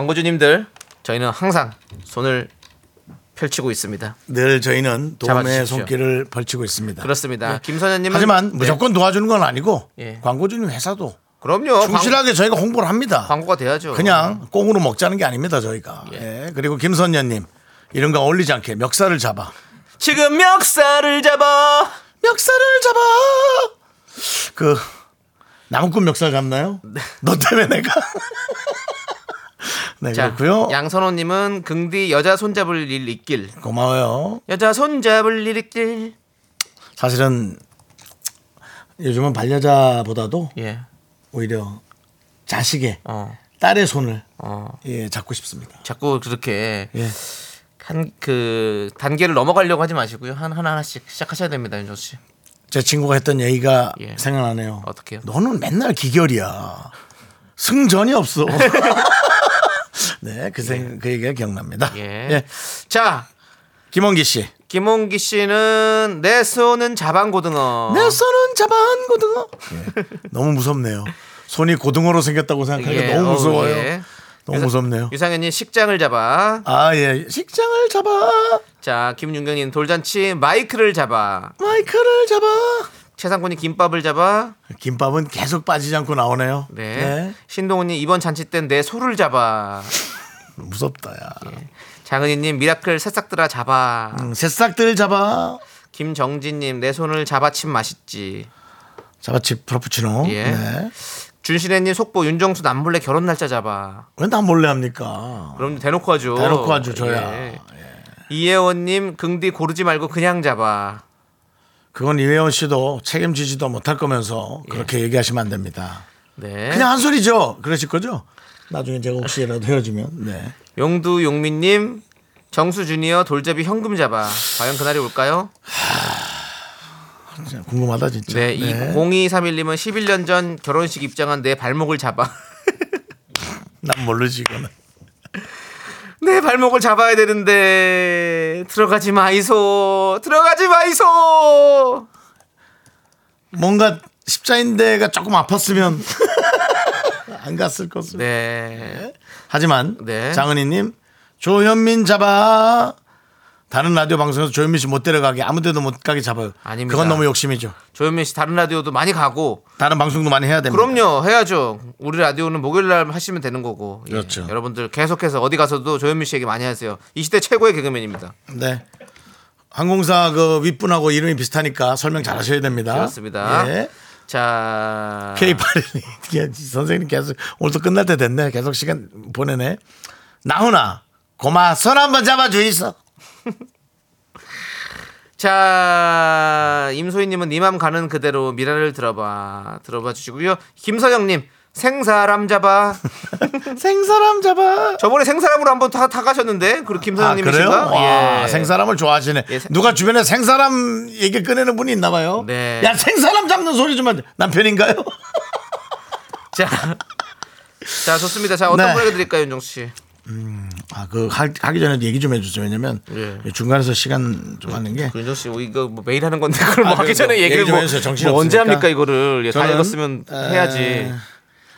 광고주님들 저희는 항상 손을 펼치고 있습니다 늘 저희는 도움의 잡아주십시오. 손길을 벌치고 있습니다. 그렇습니다 네. 하지만 네. 무조건 도와주는 건 아니고 예. 광고주님 회사도 그럼요 충실하게 저희가 홍보를 합니다. 광, 고가 돼야죠 그냥 꽁으로 먹자는 게 아닙니다 저희가. 예. 그리고 김선녀님 이런 거 어울리지 않게 멱살을 잡아. 지금 멱살을 잡아 멱살을 잡아. 그 나무꾼 멱살 잡나요? 너 때문에 내가. 네 자, 그렇고요. 양선호님은 긍디 여자 손잡을 일 있길. 고마워요. 여자 손잡을 일 있길. 사실은 요즘은 반려자보다도 예. 오히려 자식의 어. 딸의 손을 어. 예, 잡고 싶습니다. 자꾸 그렇게 예. 한그 단계를 넘어가려고 하지 마시고요. 한 하나 하나씩 시작하셔야 됩니다, 윤정수 씨. 제 친구가 했던 얘기가 예. 생각나네요. 어떡해요? 너는 맨날 기결이야. 승전이 없어. 네, 그, 생, 그 얘기가 기억납니다. 예. 예. 자, 김원기 씨. 김홍기 씨는 내 손은 자방고등어. 내 손은 잡아한 고등어. 예. 너무 무섭네요. 손이 고등어로 생겼다고 생각하니까 예, 너무 무서워요. 예. 너무 유사- 무섭네요. 유상현님 식장을 잡아. 아, 예. 식장을 잡아. 자, 김윤경님 돌잔치 마이크를 잡아. 마이크를 잡아. 최상권이 김밥을 잡아. 김밥은 계속 빠지지 않고 나오네요. 네. 신동훈님 이번 잔치 땐 내 소를 잡아. 무섭다, 야. 장은희님 미라클 새싹들아 잡아. 음, 새싹들 잡아. 김정진님 내 손을 잡아침 맛있지. 잡아치 프로푸치노. 예. 네. 준신혜님 속보 윤정수 남몰래 결혼 날짜 잡아. 왜나 몰래 합니까? 그럼 대놓고 하죠. 대놓고 하죠, 저야. 예. 이혜원님 긍디 고르지 말고 그냥 잡아. 그건 이회원 씨도 책임지지도 못할 거면서 그렇게 얘기하시면 안 됩니다. 네. 그냥 한 소리죠. 그러실 거죠? 나중에 제가 혹시라도 헤어지면. 네. 용두 용민님 정수 주니어 돌잡이 현금 잡아. 과연 그날이 올까요? 진짜 궁금하다 진짜. 네. 이 0231님은 11년 전 결혼식 입장한 내 발목을 잡아. 난 모르지 이거는. 내 발목을 잡아야 되는데 들어가지 마이소. 들어가지 마이소. 뭔가 십자인대가 조금 아팠으면 안 갔을 것을. 네. 하지만 네. 장은희님 조현민 잡아. 다른 라디오 방송에서 조현민 씨 못 데려가게 아무데도 못 가게 잡아요. 아닙니다. 그건 너무 욕심이죠. 조현민 씨 다른 라디오도 많이 가고 다른 방송도 많이 해야 됩니다. 그럼요 해야죠 우리 라디오는 목요일 날 하시면 되는 거고 예. 그렇죠. 여러분들 계속해서 어디 가서도 조현민 씨 얘기 많이 하세요 이 시대 최고의 개그맨입니다 네. 항공사 그 윗분하고 이름이 비슷하니까 설명 잘 하셔야 됩니다. 그렇습니다. 예. 자. K81 선생님 계속 오늘도 끝날 때 됐네. 계속 시간 보내네. 나훈아 고마 손 한번 잡아주이소. 자, 임소희님은 니맘 가는 그대로 미라를 들어봐. 들어봐 주시고요. 김서영님, 생사람 잡아. 생사람 잡아. 저번에 생사람으로 한번 다, 다 가셨는데, 그 아, 그래요? 김서영님이신가? 와, 예. 생사람을 좋아하시네. 예, 생- 누가 주변에 생사람 얘기 꺼내는 분이 있나 봐요. 네. 야, 생사람 잡는 소리 좀 하지. 남편인가요? 자, 자, 좋습니다. 자, 어떤 네. 노래 드릴까요, 윤정수 씨? 아, 그 하- 하기 전에 얘기 좀 해주세요. 왜냐면 예. 중간에서 시간 좀 하는 게그 윤정수 씨, 이거 뭐 매일 하는 건데, 그걸 뭐 아, 하기 전에 얘기를 얘기 좀 뭐, 뭐 언제. 합니까, 이거를. 예, 다 저는, 읽었으면 에, 해야지.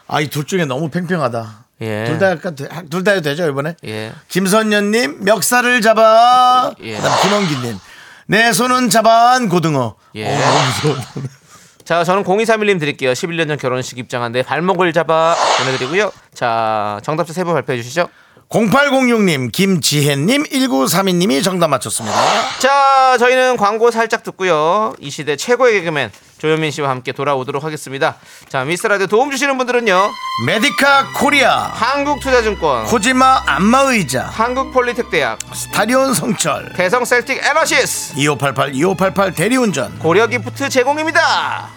아, 이 둘 중에 너무 팽팽하다. 예. 둘 다 약간 둘 다 해도 되죠 이번에? 예. 김선녀님 멱살을 잡아. 예. 그다음 김원기님 내 손은 잡아한 고등어. 예. 어, 너무 무서워. 자, 저는 0231님 드릴게요. 11년 전 결혼식 입장한 데 발목을 잡아 보내드리고요. 자, 정답자 세분 발표해 주시죠. 0806님, 김지혜님, 1932님이 정답 맞췄습니다. 자, 저희는 광고 살짝 듣고요. 이 시대 최고의 개그맨 조현민 씨와 함께 돌아오도록 하겠습니다. 자, 미스라드 도움 주시는 분들은요. 메디카 코리아, 한국투자증권, 코지마 안마의자, 한국폴리텍대학, 스타리온 성철, 대성 셀틱 에너시스, 2588 2588 대리운전, 고려기프트 제공입니다.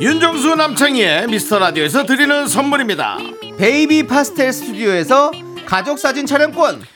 윤정수 남창희의 미스터 라디오에서 드리는 선물입니다. 베이비 파스텔 스튜디오에서 가족 사진 촬영권.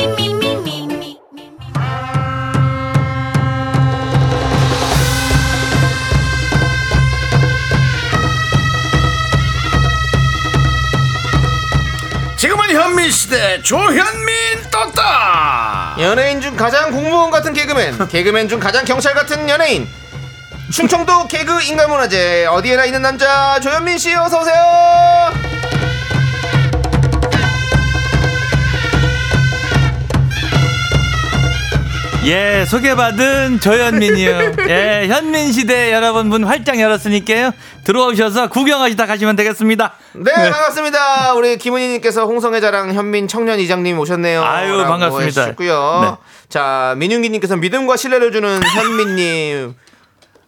현민 시대 조현민 떴다 연예인 중 가장 공무원 같은 개그맨 개그맨 중 가장 경찰 같은 연예인 충청도 개그 인간문화재 어디에나 있는 남자 조현민 씨 어서 오세요 예, 소개받은 조현민이요. 예, 현민 시대 여러분 문 활짝 열었으니까요. 들어오셔서 구경하시다 가시면 되겠습니다. 네 반갑습니다 우리 김은희님께서 홍성의 자랑 현민 청년 이장님 오셨네요 아유, 반갑습니다. 해주셨고요 네. 자 민윤기님께서 믿음과 신뢰를 주는 현민님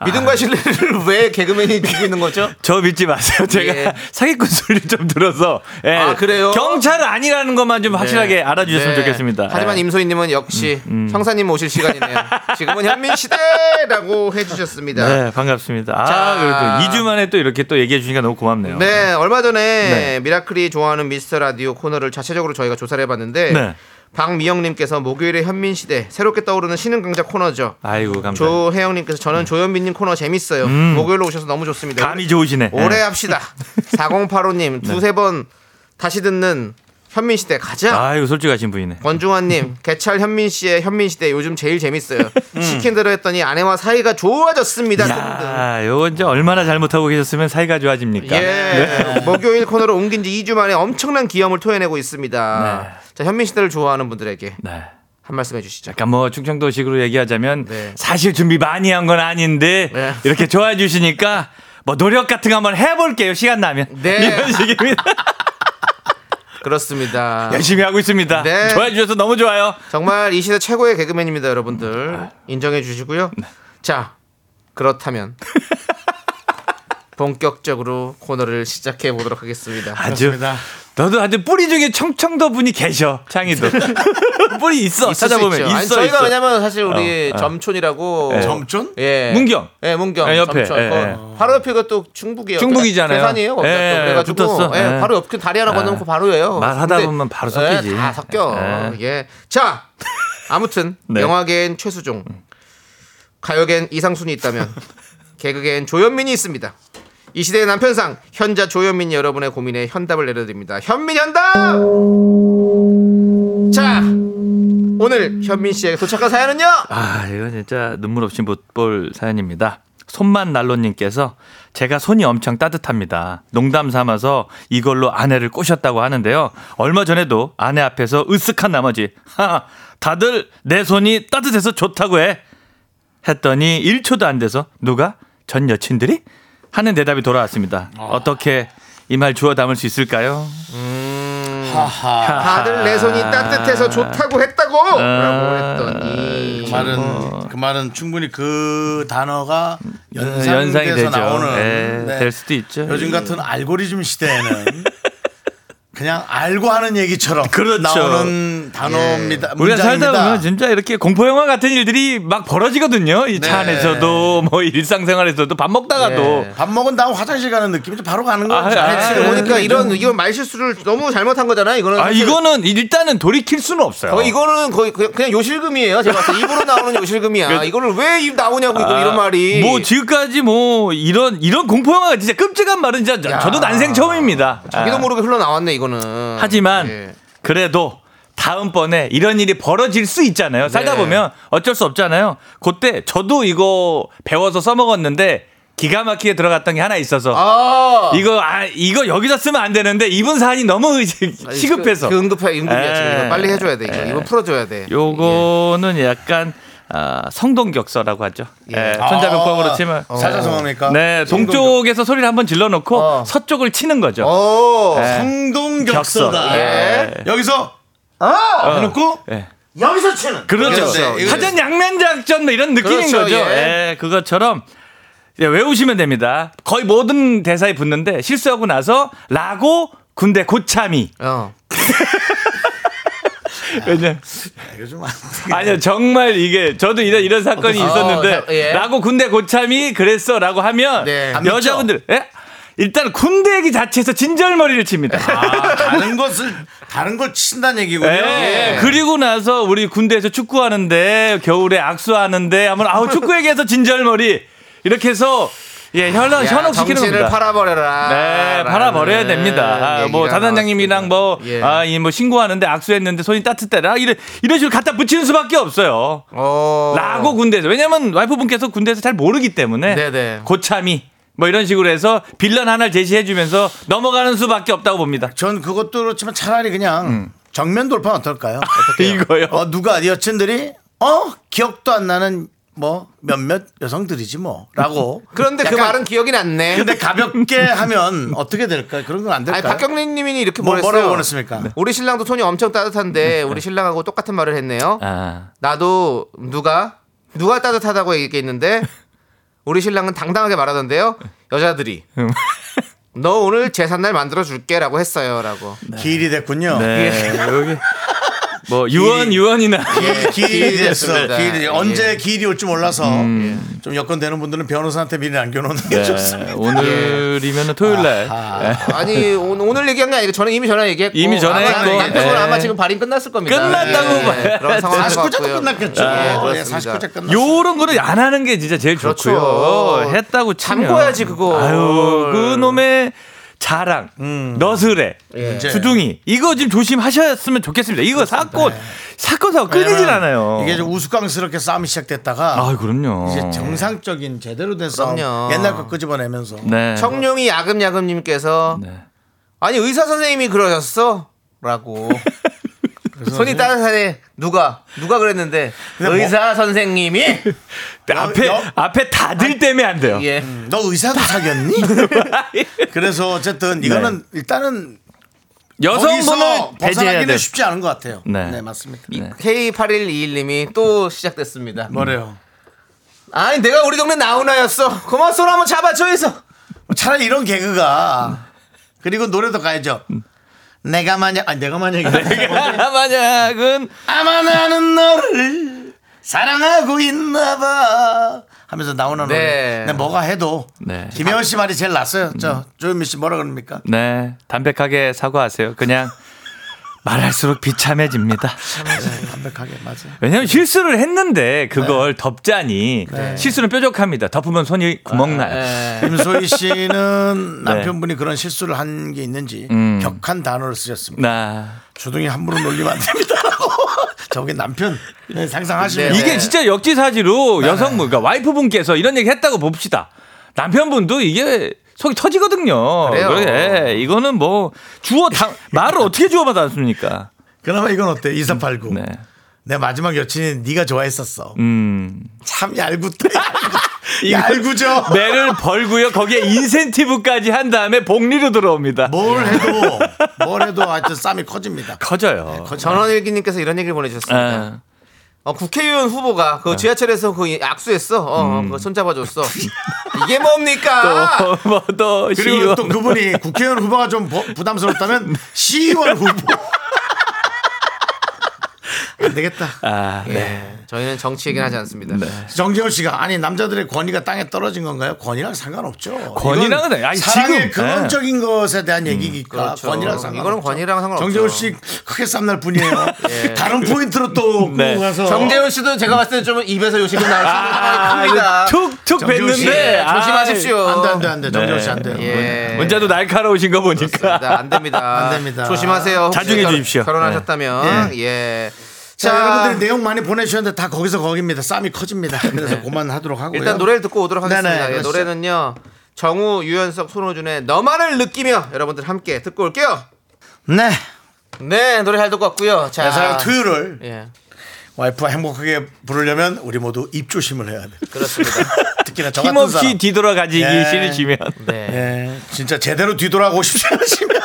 믿음과 신뢰를 왜 개그맨이 주고 있는 거죠? 저 믿지 마세요. 제가 예. 사기꾼 소리 좀 들어서. 예, 아, 그래요? 경찰 아니라는 것만 좀 확실하게 알아주셨으면 네. 좋겠습니다. 하지만 예. 임소희님은 역시 형사님 오실 시간이네요. 지금은 현민 시대라고 해주셨습니다. 네, 반갑습니다. 아, 자. 그래도 2주 만에 또 이렇게 또 얘기해 주시니까 너무 고맙네요. 네, 얼마 전에 네. 미라클이 좋아하는 미스터 라디오 코너를 자체적으로 저희가 조사를 해봤는데 네. 박미영님께서 목요일에 현민 시대 새롭게 떠오르는 신흥 강자 코너죠. 아이고, 감사합니다. 조혜영님께서 저는 조현민님 코너 재밌어요. 목요일로 오셔서 너무 좋습니다. 감이 좋으시네. 오래 예. 합시다. 4085님 두세 번 다시 듣는 현민 시대 가자. 아이고, 솔직하신 분이네. 권중환님 개찰 현민 씨의 현민 시대 요즘 제일 재밌어요. 시킨 대로 했더니 아내와 사이가 좋아졌습니다. 야, 요거 이제 얼마나 잘못하고 계셨으면 사이가 좋아집니까? 예, 목요일 코너로 옮긴 지 2주 만에 엄청난 기염을 토해내고 있습니다. 자, 현민 시대를 좋아하는 분들에게 네. 한 말씀 해주시죠. 약간 뭐 충청도식으로 얘기하자면 네. 사실 준비 많이 한 건 아닌데 네. 이렇게 좋아해 주시니까 뭐 노력 같은 거 한번 해볼게요 시간 나면 네. 이런 식입니다 그렇습니다. 열심히 하고 있습니다 네. 좋아해 주셔서 너무 좋아요 정말 이 시대 최고의 개그맨입니다, 여러분들. 인정해 주시고요. 네. 자, 그렇다면 본격적으로 코너를 시작해 보도록 하겠습니다. 아주 너도 아주 뿌리 중에 청청도 분이 계셔 창희도 뿌리 있어 찾아보면. 있어 아니, 저희가 있어. 왜냐면 사실 우리 어, 어. 점촌이라고 네. 점촌? 예. 문경. 예, 문경. 예, 옆에. 점촌. 예, 거 예. 바로 옆에가 또 중북이에요. 중북이잖아요. 대산이에요. 거기가 예, 또. 그래가지고 붙었어. 예, 예. 바로 옆에 다리 하나 건너면 예. 바로예요. 말하다 근데, 보면 바로 섞이지. 예, 다 섞여. 예. 예. 자, 아무튼 네. 영화계엔 최수종. 가요계엔 이상순이 있다면 개그계엔 조현민이 있습니다. 이 시대의 남편상 현자 조현민 여러분의 고민에 현답을 내려드립니다. 현민 현답! 자, 오늘 현민 씨에게 도착한 사연은요? 아, 이건 진짜 눈물 없이 못 볼 사연입니다. 손만 난로님께서 제가 손이 엄청 따뜻합니다. 농담 삼아서 이걸로 아내를 꼬셨다고 하는데요. 얼마 전에도 아내 앞에서 으쓱한 나머지, 하, 다들 내 손이 따뜻해서 좋다고 해. 했더니 1초도 안 돼서 누가? 전 여친들이? 하는 대답이 돌아왔습니다. 어떻게 이 말 주워 담을 수 있을까요? 다들 내 손이 따뜻해서 좋다고 했다고! 라고 했더니 그 말은 그 말은 충분히 그 단어가 어. 연상이 연상돼서 되죠. 나오는 예, 네. 될 수도 있죠. 요즘 같은 알고리즘 시대에는 그냥 알고 하는 얘기처럼 그렇죠. 나오는 단어입니다. 우리가 살다. 보면 진짜 이렇게 공포 영화 같은 일들이 막 벌어지거든요. 이차 네. 안에서도 뭐 일상생활에서도 밥 먹다가도 네. 밥 먹은 다음 화장실 가는 느낌이 바로 가는 아, 거죠. 아, 아, 보니까 아, 이런 이건 말 실수를 너무 잘못한 거잖아요. 이거는 아 이거는 일단은 돌이킬 수는 없어요. 거의 이거는 거의 그냥, 요실금이에요. 제가 봤을 때 입으로 나오는 요실금이야. 이거를 왜 입 나오냐고 이거 아, 이런 말이. 뭐 지금까지 뭐 이런 이런 공포 영화가 진짜 끔찍한 말은 진짜 야. 저도 난생 처음입니다. 자기도 아. 모르게 흘러나왔네 이거 는. 하지만 예. 그래도 다음번에 이런 일이 벌어질 수 있잖아요. 살다 네. 보면 어쩔 수 없잖아요. 그때 저도 이거 배워서 써먹었는데 기가 막히게 들어갔던 게 하나 있어서 아. 이거 아 이거 여기서 쓰면 안 되는데 이분 사안이 너무 시급해서 그, 그 응급해 응급이야 지금 에. 이거 빨리 해줘야 돼 이거 이거 풀어줘야 돼. 요거는 약간 아, 성동격서라고 하죠. 예. 예, 손자병법으로 치면 사자성어입니까? 네 동쪽에서 소리를 한번 질러놓고 어. 서쪽을 치는 거죠. 오. 예. 성동격서다. 격서. 예. 여기서 아 해놓고 예. 여기서 치는. 그렇죠. 그렇죠. 이거- 사전 양면 작전 뭐 이런 느낌인 그렇죠, 거죠. 예. 예. 그것처럼 예, 외우시면 됩니다. 거의 모든 대사에 붙는데 실수하고 나서 라고 군대 고참이 어. 왜냐 이거 좀 아니요 정말 이게 저도 이런 이런 사건이 어, 있었는데 자, 예. 라고 군대 고참이 그랬어라고 하면 네. 안 여자분들 예? 일단 군대 얘기 자체에서 진절머리를 칩니다. 아, 다른 것을 다른 걸 친다는 얘기군요. 예. 그리고 나서 우리 군대에서 축구하는데 겨울에 악수하는데 하면 아우 축구 얘기해서 진절머리 이렇게 해서 예 현혹 야, 현혹시키는 겁니다. 팔아버려라. 네, 팔아버려야 됩니다. 아, 뭐, 다단장님이랑 뭐. 예. 아, 이 뭐, 신고하는데 악수했는데 손이 따뜻해라. 이런, 이런 식으로 갖다 붙이는 수밖에 없어요. 어. 라고 군대에서. 왜냐면 와이프분께서 군대에서 잘 모르기 때문에. 네네. 고참이. 뭐 이런 식으로 해서 빌런 하나를 제시해주면서 넘어가는 수밖에 없다고 봅니다. 전 그것도 그렇지만 차라리 그냥 정면 돌파 어떨까요? 이거요. 어, 누가 여친들이 어 기억도 안 나는 뭐 몇몇 여성들이지 뭐라고. 그런데 그 약간 말은 기억이 났네. 근데 가볍게 하면 어떻게 될까요? 그런 건 안 아니 될까요? 박경림 님이 이렇게 뭐, 보냈어요. 뭐라고 보냈습니까? 우리 신랑도 손이 엄청 따뜻한데 우리 신랑하고 똑같은 말을 했네요. 아. 나도 누가 누가 따뜻하다고 얘기했는데 우리 신랑은 당당하게 말하던데요. 여자들이 너 오늘 제삿날 만들어 줄게라고 했어요라고. 기일이 됐군요. 네. 여기. 뭐, 유언, 유언이나. 예, 기일이 됐어. 예. 언제 기일이 올지 몰라서 좀 여건 되는 분들은 변호사한테 미리 남겨놓는 게 네, 좋습니다. 오늘이면 토요일 날. 아 니 오- 오늘 얘기한 게 아니고 저는 이미 전화 얘기했고 이미 전화했고. 남편은 예. 아마 지금 발인 끝났을 겁니다. 끝났다고 봐야 그런 상황인 것 49제 도 같고요. 끝났겠죠. 예, 예, 그렇습니다. 49제 끝났어. 요런 거는 안 하는 게 진짜 제일 그렇죠. 좋고요. 했다고 잠궈야지, 그거. 아유, 그 놈의 자랑, 너스레, 예. 주둥이 이거 좀 조심하셨으면 좋겠습니다. 이거 사건 사건 사고 끊이질 않아요. 이게 좀 우스꽝스럽게 싸움이 시작됐다가 아, 그럼요. 이제 정상적인 제대로 된 싸움 그럼요. 옛날 거 끄집어내면서 네. 청룡이 야금야금님께서 네. 아니 의사 선생님이 그러셨어라고 손이 따뜻하네 누가 누가 그랬는데 근데 의사 선생님이 앞에 여- 앞에 다들 때문에 안 돼요. 예 너 의사도 사귀었니? 그래서 어쨌든 이거는 일단은 여성분을 거기서 배제해야 벗어나기는 돼. 쉽지 않은 것 같아요. 네. 네, 맞습니다. K8121님이 또 시작됐습니다. 뭐래요? 아니 내가 우리 동네 나훈아였어. 그만 손 한번 잡아줘서. 차라리 이런 개그가 그리고 노래도 가야죠. 내가 만약 아니 내가 만약에 만약은 아마 나는 너를 사랑하고 있나봐 하면서 나오는 네. 노래. 근데 뭐가 해도 네. 김혜원 씨 말이 제일 낫어요. 저 조현미 씨 뭐라 그럽니까? 네 담백하게 사과하세요. 그냥 말할수록 비참해집니다. 완벽하게 맞아. 왜냐면 실수를 했는데 그걸 덮자니 실수는 뾰족합니다. 덮으면 손이 구멍 나요. 네. 김소희 씨는 남편분이 그런 실수를 한 게 있는지 음. 격한 단어를 쓰셨습니다. 나 주둥이 함부로 놀리면 안 됩니다. 저게 남편 네, 상상하시면 네. 이게 진짜 역지사지로 여성 그러니까 와이프분께서 이런 얘기 했다고 봅시다. 남편분도 이게 속이 터지거든요. 그래요. 그래, 이거는 뭐 주어 당 말을 어떻게 주어 받았습니까? 그나마 이건 어때? 2489. 네. 내 마지막 여친이 네가 좋아했었어. 음. 참 얄궂다. 얄궂죠. 매를 벌고요. 거기에 인센티브까지 한 다음에 복리로 들어옵니다. 뭘 해도 뭘 해도 하여튼 쌈이 커집니다. 커져요. 전원일기님께서 이런 얘기를 보내주셨습니다. 아, 어, 국회의원 후보가 네. 그 지하철에서 그 악수했어. 어, 음. 어, 그거 손잡아줬어. 이게 뭡니까? 또 뭐 또 그리고 시의원 또 그분이 국회의원 후보가 좀 버- 부담스럽다면 시의원 후보. 안 되겠다. 아, 네. 예, 저희는 정치 얘기는 하지 않습니다. 정재훈 씨가 아니 남자들의 권위가 땅에 떨어진 건가요? 권위랑 상관없죠. 권위랑은 아니, 사랑의 지금, 근원적인 것에 대한 얘기니까 그렇죠. 권위랑 상관없죠. 이거는 권위랑 상관없죠. 정재훈 씨 크게 쌈날 뿐이에요. 예. 다른 포인트로 또 네. 끌고 가서 정재훈 씨도 제가 봤을 때 좀 입에서 요식이 나올 수 있는 아, 큽니다. 툭툭 뱉는데 예, 조심하십시오. 안돼 안돼 안돼 정재훈 씨안 돼요. 예. 문자도 날카로우신 거 보니까 그렇습니다. 안 됩니다. 안 됩니다. 조심하세요. 자중해 결- 주십시오. 결혼하셨다면 예. 자, 여러분들이 내용 많이 보내주셨는데 다 거기서 거기입니다. 쌈이 커집니다. 그래서 그만하도록 하고요. 일단 노래를 듣고 오도록 하겠습니다. 네네, 예, 그렇죠. 노래는요. 정우, 유연석, 손호준의 너만을 느끼며 여러분들 함께 듣고 올게요. 네. 네, 노래 잘 듣고 왔고요. 자, 내 사랑 투유를 예, 와이프와 행복하게 부르려면 우리 모두 입조심을 해야 돼. 그렇습니다. 특히나 저 같은 힘없이 사람. 뒤돌아가지기 예. 싫으시면 네. 예, 진짜 제대로 뒤돌아가고 싶지 않으시면.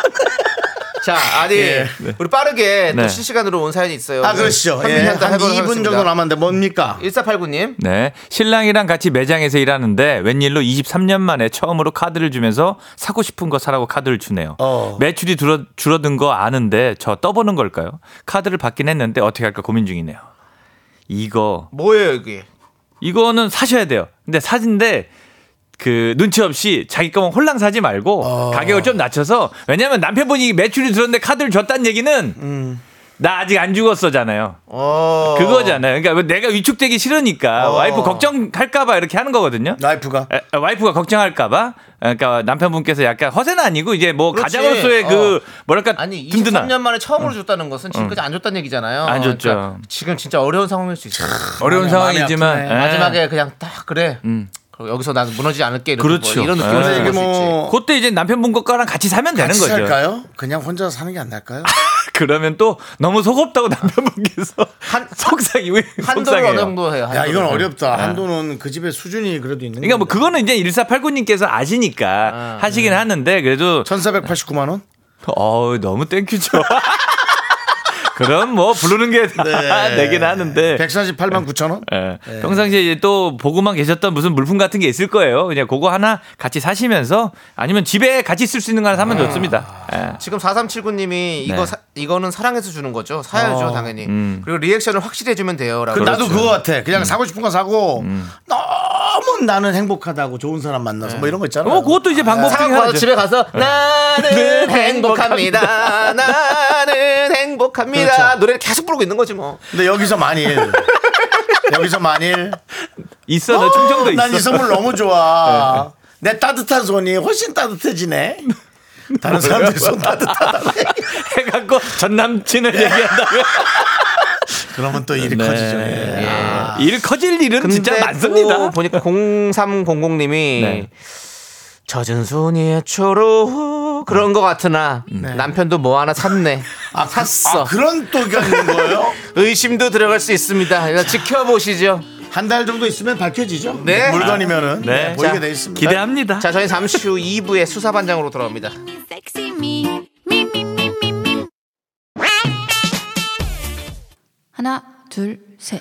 자, 아니 예. 우리 빠르게 또 네. 실시간으로 온 사연이 있어요. 아, 그러시죠. 예, 한 2분 정도 남았는데 뭡니까? 1489님. 네. 신랑이랑 같이 매장에서 일하는데 웬일로 23년 만에 처음으로 카드를 주면서 사고 싶은 거 사라고 카드를 주네요. 어. 매출이 줄어, 줄어든 거 아는데 저 떠보는 걸까요? 카드를 받긴 했는데 어떻게 할까 고민 중이네요. 이거 뭐예요, 이게? 이거는 사셔야 돼요. 근데 사진데 그 눈치 없이 자기 거만 홀랑 사지 말고 어. 가격을 좀 낮춰서 왜냐면 남편분이 매출이 줄었는데 카드를 줬다는 얘기는 음. 나 아직 안 죽었어잖아요. 어. 그거잖아요. 그러니까 내가 위축되기 싫으니까 어. 와이프 걱정할까봐 이렇게 하는 거거든요. 와이프가. 에, 와이프가 걱정할까봐 그러니까 남편분께서 약간 허세는 아니고 이제 뭐 그렇지. 가장으로서의 그 뭐랄까 아니 든든한 23년 만에 처음으로 줬다는 것은 지금까지 안 줬다는 얘기잖아요. 안 줬죠. 그러니까 지금 진짜 어려운 상황일 수 있어요. 어려운 상황이지만. 예. 마지막에 그냥 딱 그래. 음. 여기서 난 무너지지 않을게 이런 그렇죠. 이런 예. 느낌을 근데 생각할 이게. 뭐 그때 이제 남편분 거랑 같이 사면 되는 같이 거죠. 살까요? 그냥 혼자 사는 게안 나을까요? 그러면 또 너무 속없다고 남편분께서 한- 속상이 왜 한도를 속상해요. 어느 정도 해요. 야, 한도를. 이건 어렵다. 한도는 그 집의 수준이 그래도 있는 그러니까 뭐 건데. 그거는 이제 1489님께서 아시니까 아, 하시긴 하는데 그래도 1489만 원? 어 너무 thank you죠. 그럼 뭐 부르는 게다 내긴 하는데 148만 9천 원? 예. 평상시에 이제 또 보고만 계셨던 무슨 물품 같은 게 있을 거예요. 그냥 그거 하나 같이 사시면서 아니면 집에 같이 쓸 수 있는 거 하나 사면 좋습니다. 예. 지금 4379님이 이거 네. 사, 이거는 사랑해서 주는 거죠. 사야죠, 어. 당연히. 음. 그리고 리액션을 확실히 해주면 돼요 라고. 그 나도 그렇죠. 그거 같아. 음. 그냥 사고 싶은 거 사고 너 무 나는 행복하다고 좋은 사람 만나서 뭐 이런 거 있잖아. 어, 그것도 이제 방법 중에 가서 하나죠. 집에 가서 네. 나는 행복합니다. 나는 행복합니다. 그렇죠. 노래를 계속 부르고 있는 거지 뭐. 근데 여기서 만일 여기서 만일 있어, 너 충청도 있어. 난이 선물 너무 좋아. 내 따뜻한 손이 훨씬 따뜻해지네. 다른 사람들이 손 따뜻하다고 해. 해갖고 전 남친을 얘기한다면 그러면 또 일이 네. 커지죠. 예. 아. 일 커질 일은 진짜 많습니다. 또 보니까 0300님이 네. 젖은 손이 초로 그런 거 같으나 남편도 뭐 하나 샀네. 아, 그- 샀어. 아, 그런 또 의견 있는 거예요? 의심도 들어갈 수 있습니다. 이거 지켜보시죠. 한 달 정도 있으면 밝혀지죠. 네. 물건이면은 네. 네, 보이게 자, 돼 있습니다. 기대합니다. 자, 저희 잠시 후 2부의 수사반장으로 돌아옵니다. 하나, 둘, 셋.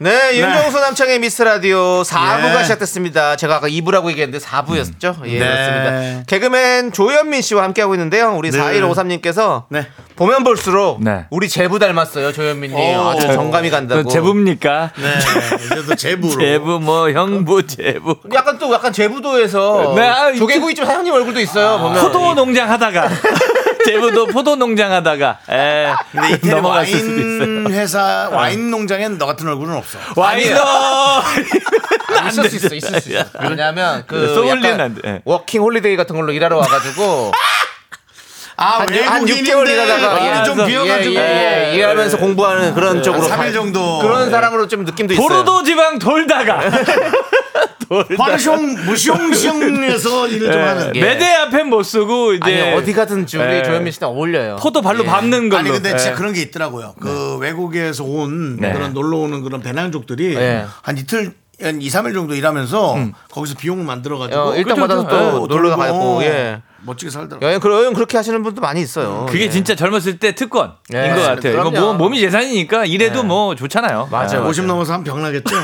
네, 윤정수 남창의 미스 라디오 4부가 예. 시작됐습니다. 제가 아까 2부라고 얘기했는데 4부였죠. 예, 네. 그렇습니다. 개그맨 조현민 씨와 함께하고 있는데요. 우리 네. 4153님께서 네. 보면 볼수록 네. 우리 제부 닮았어요, 조현민님. 오. 아주 정감이 간다고. 그 제부입니까? 네. 이제도 제부로. 제부 뭐 형부 제부. 약간 또 약간 제부도에서 네, 아, 조개구이집 사장님 얼굴도 있어요. 보면. 포도 농장 하다가 제부도 포도 농장 하다가 에, 근데 이태리 넘어갔을 수도 있어요. 와인 회사 와인 농장엔 너 같은 얼굴은 없어. 아, 있을 수 있어, 있을 수 있어. 왜냐면 그 소믈리에는 약간 안 돼. 예. 워킹 홀리데이 같은 걸로 일하러 와가지고 아, 한, 한 6개월 일하다가 얼굴이 좀 예, 비어가지고. 예, 예, 예. 일하면서 공부하는 그런 쪽으로 한 3일 가- 정도. 그런 사람으로 좀 느낌도 있어요. 보로도 지방 돌다가 관숑 무숑숑에서 일을 좀 하는. 예. 매대 앞에 못 쓰고 이제 아니 어디 가든지 우리 예. 조현민 씨는 어울려요. 포도 발로 예. 밟는 걸로. 아니 근데 진짜 예. 그런 게 있더라고요. 그 외국에서 온 네. 그런 놀러 오는 그런 배낭족들이 네. 한 이틀 한 2, 3일 정도 일하면서 거기서 비용 만들어 가지고 어, 일당 받아서 또 놀러 가고 예. 멋지게 살더라고. 여행 그 여행 그렇게 하시는 분도 많이 있어요. 그게 예. 진짜 젊었을 때 특권인 예. 것 같아요. 이거 그럼요. 뭐 몸이 재산이니까 이래도 예. 뭐 좋잖아요. 맞아요. 50 넘어서 한 병 나겠죠?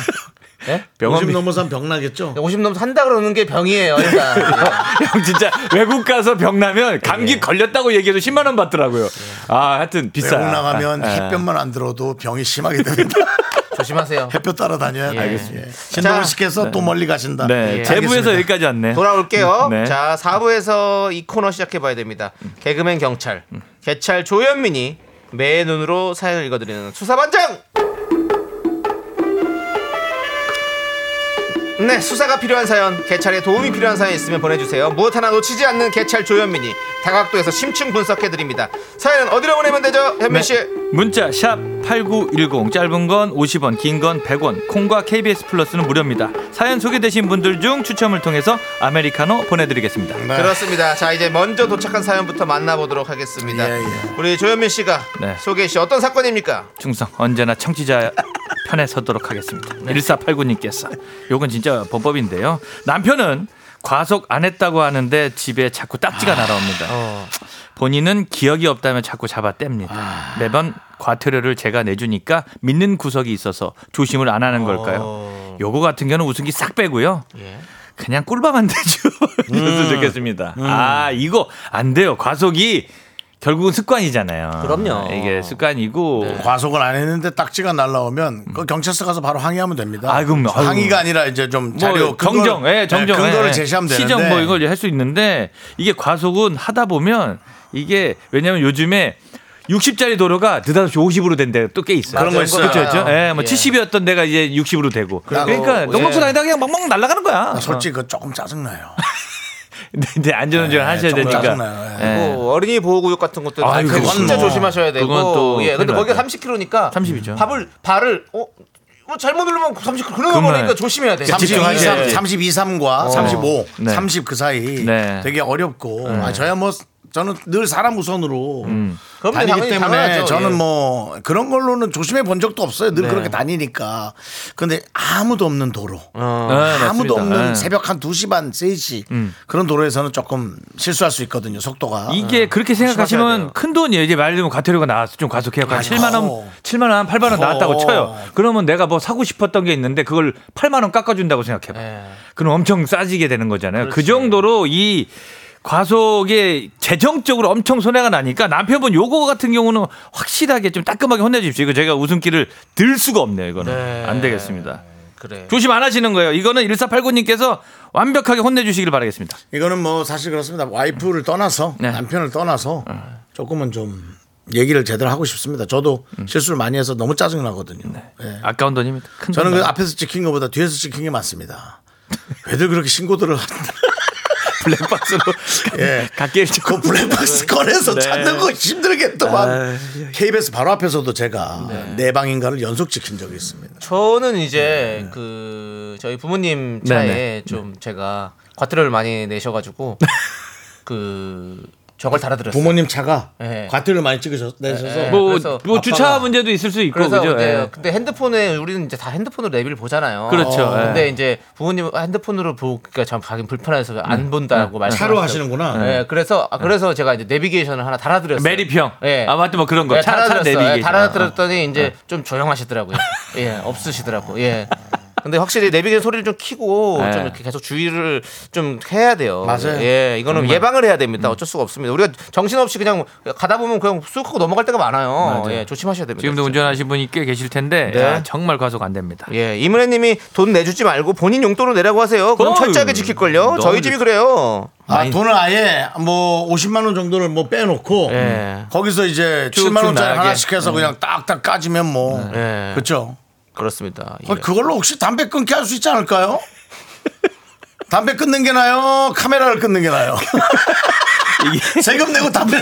예? 50 넘어서 한병 나겠죠? 50 넘어서 한다 그러는 게 병이에요. 일단. 형 진짜 외국 가서 병 나면 감기 걸렸다고 얘기해도 10만 원 받더라고요. 아, 하여튼 비싸. 외국 나가면 아, 아. 햇볕만 안 들어도 병이 심하게 됩니다. 조심하세요. 햇볕 따라다녀야 돼. 알겠습니다. 신동훈 자, 씨께서 또 멀리 가신다. 네, 예. 제부에서. 여기까지 왔네. 돌아올게요. 네. 자, 4부에서 이 코너 시작해 봐야 됩니다. 개그맨 경찰, 개찰 조현민이 매 눈으로 사연을 읽어드리는 수사반장! 네, 수사가 필요한 사연, 개찰에 도움이 필요한 사연 있으면 보내주세요. 무엇 하나 놓치지 않는 개찰 조현민이 다각도에서 심층 분석해 드립니다. 사연은 어디로 보내면 되죠, 현민 씨? 문자 샵 8910 짧은 건 50원 긴 건 100원 콩과 KBS 플러스는 무료입니다. 사연 소개되신 분들 중 추첨을 통해서 아메리카노 보내 드리겠습니다. 네. 그렇습니다. 자, 이제 먼저 도착한 사연부터 만나보도록 하겠습니다. 예, 예. 우리 조현민 씨가 네. 소개 씨 어떤 사건입니까? 충성 언제나 청취자 편에 서도록 하겠습니다. 1489님께서 요건 진짜 범법인데요. 남편은 과속 안 했다고 하는데 집에 자꾸 딱지가 날아옵니다. 본인은 기억이 없다며 자꾸 잡아 뗍니다. 매번 과태료를 제가 내주니까 믿는 구석이 있어서 조심을 안 하는 걸까요? 요거 같은 경우는 웃음기 싹 빼고요. 예. 그냥 꿀밤 안 대죠. 이랬으면 좋겠습니다. 아, 이거 안 돼요. 과속이 결국은 습관이잖아요. 그럼요. 이게 습관이고 과속을 안 했는데 딱지가 날라오면 그 경찰서 가서 바로 항의하면 됩니다. 아이고, 아이고. 항의가 아니라 이제 좀뭐 자료 근거를- 정정, 예, 정정, 네, 근거를 예, 제시하면 되는데 시정 뭐 이걸 할 수 있는데 이게 과속은 하다 보면 이게 왜냐면 요즘에 60짜리 도로가 느닷없이 50으로 된 데가 또 꽤 있어요. 그런 거 있어요. 그렇죠, 그렇죠. 예, 뭐 예. 70이었던 데가 이제 60으로 되고. 그러니까 예. 넉넉히 다니다 그냥 멍멍 날아가는 거야. 나 솔직히 그거 조금 짜증 나요. 근데 이제 안전운전 네, 하셔야 되니까. 짜증나요. 예. 예. 뭐 어린이 보호구역 같은 것도 아유, 그건 진짜 뭐, 조심하셔야 되고. 그건 또 예, 근데 거기가 나죠. 30km니까 30이죠. 밥을 발을 어, 뭐 잘못 누르면 30km 그런 거 그러면 보니까 조심해야 돼. 32, 집중하셔야지. 32, 3과 35, 네. 30 그 사이 네. 되게 어렵고 아, 저야 뭐 저는 늘 사람 우선으로 음. 다니기 때문에 당연하죠. 저는 예. 뭐 그런 걸로는 조심해 본 적도 없어요. 늘 네. 그렇게 다니니까. 근데 아무도 없는 도로. 어. 네, 아무도 맞습니다. 없는 네. 새벽 한 2시 반, 3시 그런 도로에서는 조금 실수할 수 있거든요. 속도가. 이게 그렇게 조심하셔야 생각하시면. 큰 돈이에요. 이제 말하면 과태료가 나와서 좀 과속해요. 한 7만 원, 어. 7만 원, 8만 원 나왔다고 어. 쳐요. 그러면 내가 뭐 사고 싶었던 게 있는데 그걸 8만 원 깎아준다고 생각해봐. 예. 그럼 엄청 싸지게 되는 거잖아요. 그 정도로 이 과속에 재정적으로 엄청 손해가 나니까 남편분 요거 같은 경우는 확실하게 좀 따끔하게 혼내주십시오. 이거 제가 웃음기를 들 수가 없네요. 이거는 네. 안 되겠습니다. 그래. 조심 안 하시는 거예요. 이거는 1489님께서 완벽하게 혼내주시길 바라겠습니다. 이거는 뭐 사실 그렇습니다. 와이프를 떠나서 네. 남편을 떠나서 조금은 좀 얘기를 제대로 하고 싶습니다. 저도 실수를 많이 해서 너무 짜증 나거든요. 예. 아까운 돈입니다. 큰 저는 돈그 앞에서 찍힌 것보다 뒤에서 찍힌 게 많습니다. 왜들 그렇게 신고들을 하는데 블랙박스로 예. 갓길 그 블랙박스 꺼내서 네. 찾는 거 힘들겠더만. 아, KBS 바로 앞에서도 제가 네 방인가를 연속 찍힌 적이 있습니다. 저는 이제 그 저희 부모님 차에 네네. 좀 제가 과태료를 많이 내셔가지고 그 저걸 달아드렸어요. 부모님 차가 네. 과태료를 많이 찍으셔 내셔서 네. 뭐, 그래서 뭐 주차 아빠가- 문제도 있을 수 있고 그래서 그죠? 이제 예. 근데 핸드폰에 우리는 이제 다 핸드폰으로 내비를 보잖아요. 그렇죠. 어. 예. 근데 이제 부모님 핸드폰으로 보기가 참 가긴 불편해서 안 본다고 말씀. 차로 하시는구나. 네, 그래서 아, 그래서 제가 이제 내비게이션을 하나 달아드렸어요. 메리평. 예. 아 맞다 뭐 그런 거. 네, 차, 차 달아드렸어요. 내비게이션. 예, 달아드렸더니 이제 좀 조용하시더라고요. 예, 없으시더라고. 예. 근데 확실히 내비게이션 소리를 좀 키고 네. 좀 이렇게 계속 주의를 좀 해야 돼요. 맞아요. 예, 이거는 예방을 해야 됩니다. 음. 어쩔 수가 없습니다. 우리가 정신없이 그냥 가다 보면 그냥 쑥 하고 넘어갈 때가 많아요. 맞아요. 예, 조심하셔야 됩니다. 지금도. 운전하신 분이 꽤 계실 텐데 네. 아, 정말 과속 안 됩니다. 예, 이문혜님이 돈 내주지 말고 본인 용돈으로 내라고 하세요. 그럼 어휴, 철저하게 지킬 걸요. 너무 저희 집이 좋- 그래요. 아, 돈을 아예 뭐 50만 원 정도를 뭐 빼놓고 예. 거기서 이제 쭉 7만 원짜리. 하나씩 해서 그냥 딱딱 까지면 뭐 예. 그렇죠. 그렇습니다. 예. 어, 그걸로 혹시 담배 끊게 할 수 있지 않을까요? 담배 끊는 게 나요? 카메라를 끊는 게 나요? 세금 내고 담배.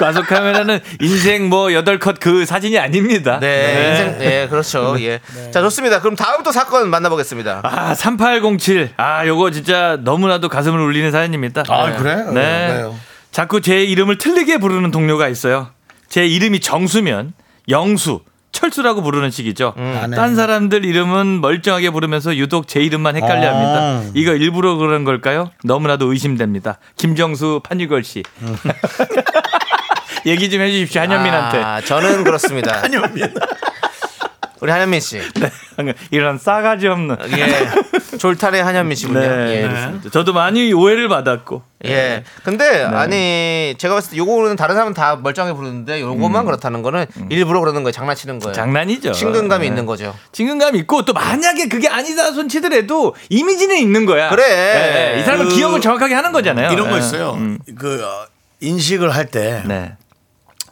과속 카메라는 인생 뭐 여덟 컷 그 사진이 아닙니다. 네, 인생, 네, 그렇죠. 예. 자, 좋습니다. 그럼 다음 또 사건 만나보겠습니다. 아, 3807. 아, 요거 진짜 너무나도 가슴을 울리는 사연입니다. 아, 그래? 네. 왜요? 자꾸 제 이름을 틀리게 부르는 동료가 있어요. 제 이름이 정수면 영수, 철수라고 부르는 식이죠. 안 해. 딴 사람들 이름은 멀쩡하게 부르면서 유독 제 이름만 헷갈려 합니다. 아. 이거 일부러 그런 걸까요? 너무나도 의심됩니다. 김정수, 판유걸 씨. 얘기 좀 해주십시오, 한현민한테. 아, 저는 그렇습니다. 아니면 우리 한현민 씨. 이런 싸가지 없는. 예. 졸탄의 한현민 씨군요. 네. 예. 그렇습니다. 저도 많이 오해를 받았고. 예. 근데 아니 제가 봤을 때 요거는 다른 사람은 다 멀쩡하게 부르는데 요것만 그렇다는 거는 일부러 그러는 거예요. 장난치는 거예요. 장난이죠. 친근감이 네. 있는 거죠. 친근감 있고 또 만약에 그게 아니다 손 치더라도 이미지는 있는 거야. 그래. 예, 이 사람은 그- 기억을 정확하게 하는 거잖아요. 이런 거 예. 있어요. 음. 그 어, 인식을 할 때 네.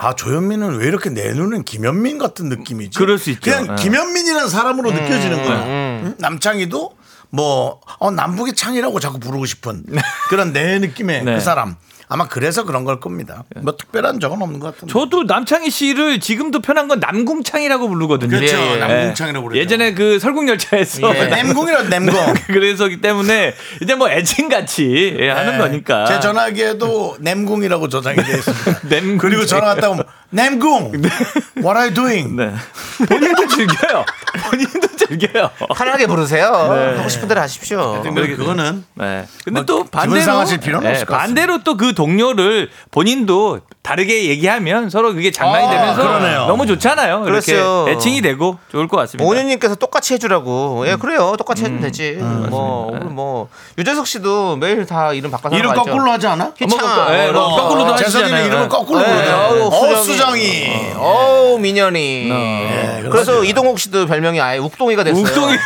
아 조현민은 왜 이렇게 내 눈엔 김현민 같은 느낌이지? 그럴 수 있죠. 그냥 예. 김현민이라는 사람으로 느껴지는 거야. 음? 남창희도 뭐 어, 남북의 창이라고 자꾸 부르고 싶은 그런 내 느낌의 네. 그 사람. 아마 그래서 그런 걸 겁니다. 뭐 특별한 적은 없는 것 같은데. 저도 남창희 씨를 지금도 편한 건 남궁창이라고 부르거든요. 그렇죠. 예, 예. 남궁창이라고 부르죠. 예전에 그 설국열차에서 예. 냄궁이라고 냄궁. 그래서기 때문에 이제 뭐 애칭같이 예, 하는 네. 거니까. 제 전화기에도 냄궁이라고 저장이 되어 있습니다. 그리고 전화 왔다 오면 냄궁. What are you doing? 네. 본인도 즐겨요. 본인도 즐겨요. 편하게 부르세요. 네. 하고 싶은 대로 하십시오. 그렇게 그거는 네. 근데 뭐또 반대로 상하실 필요는 네, 없을 것 같습니다. 반대로 또 그 동료를 본인도 다르게 얘기하면 서로 그게 장난이 아, 되면서 그러네요. 너무 좋잖아요. 이렇게 그렇죠. 애칭이 되고 좋을 것 같습니다. 오윤님께서 똑같이 해주라고. 예, 그래요. 똑같이 해도 되지. 뭐, 오늘 뭐 유재석 씨도 매일 다 이름 바꿔서 이름 거? 거꾸로 하지 않아? 희창. 예, 뭐 거꾸로도 재석이는 하시잖아요. 이름을 거꾸로 네. 부르죠. 어우, 어, 수정이. 어우 민현이. 네, 그래서. 이동욱 씨도 별명이 아예 욱동이가 됐어요. 욱동이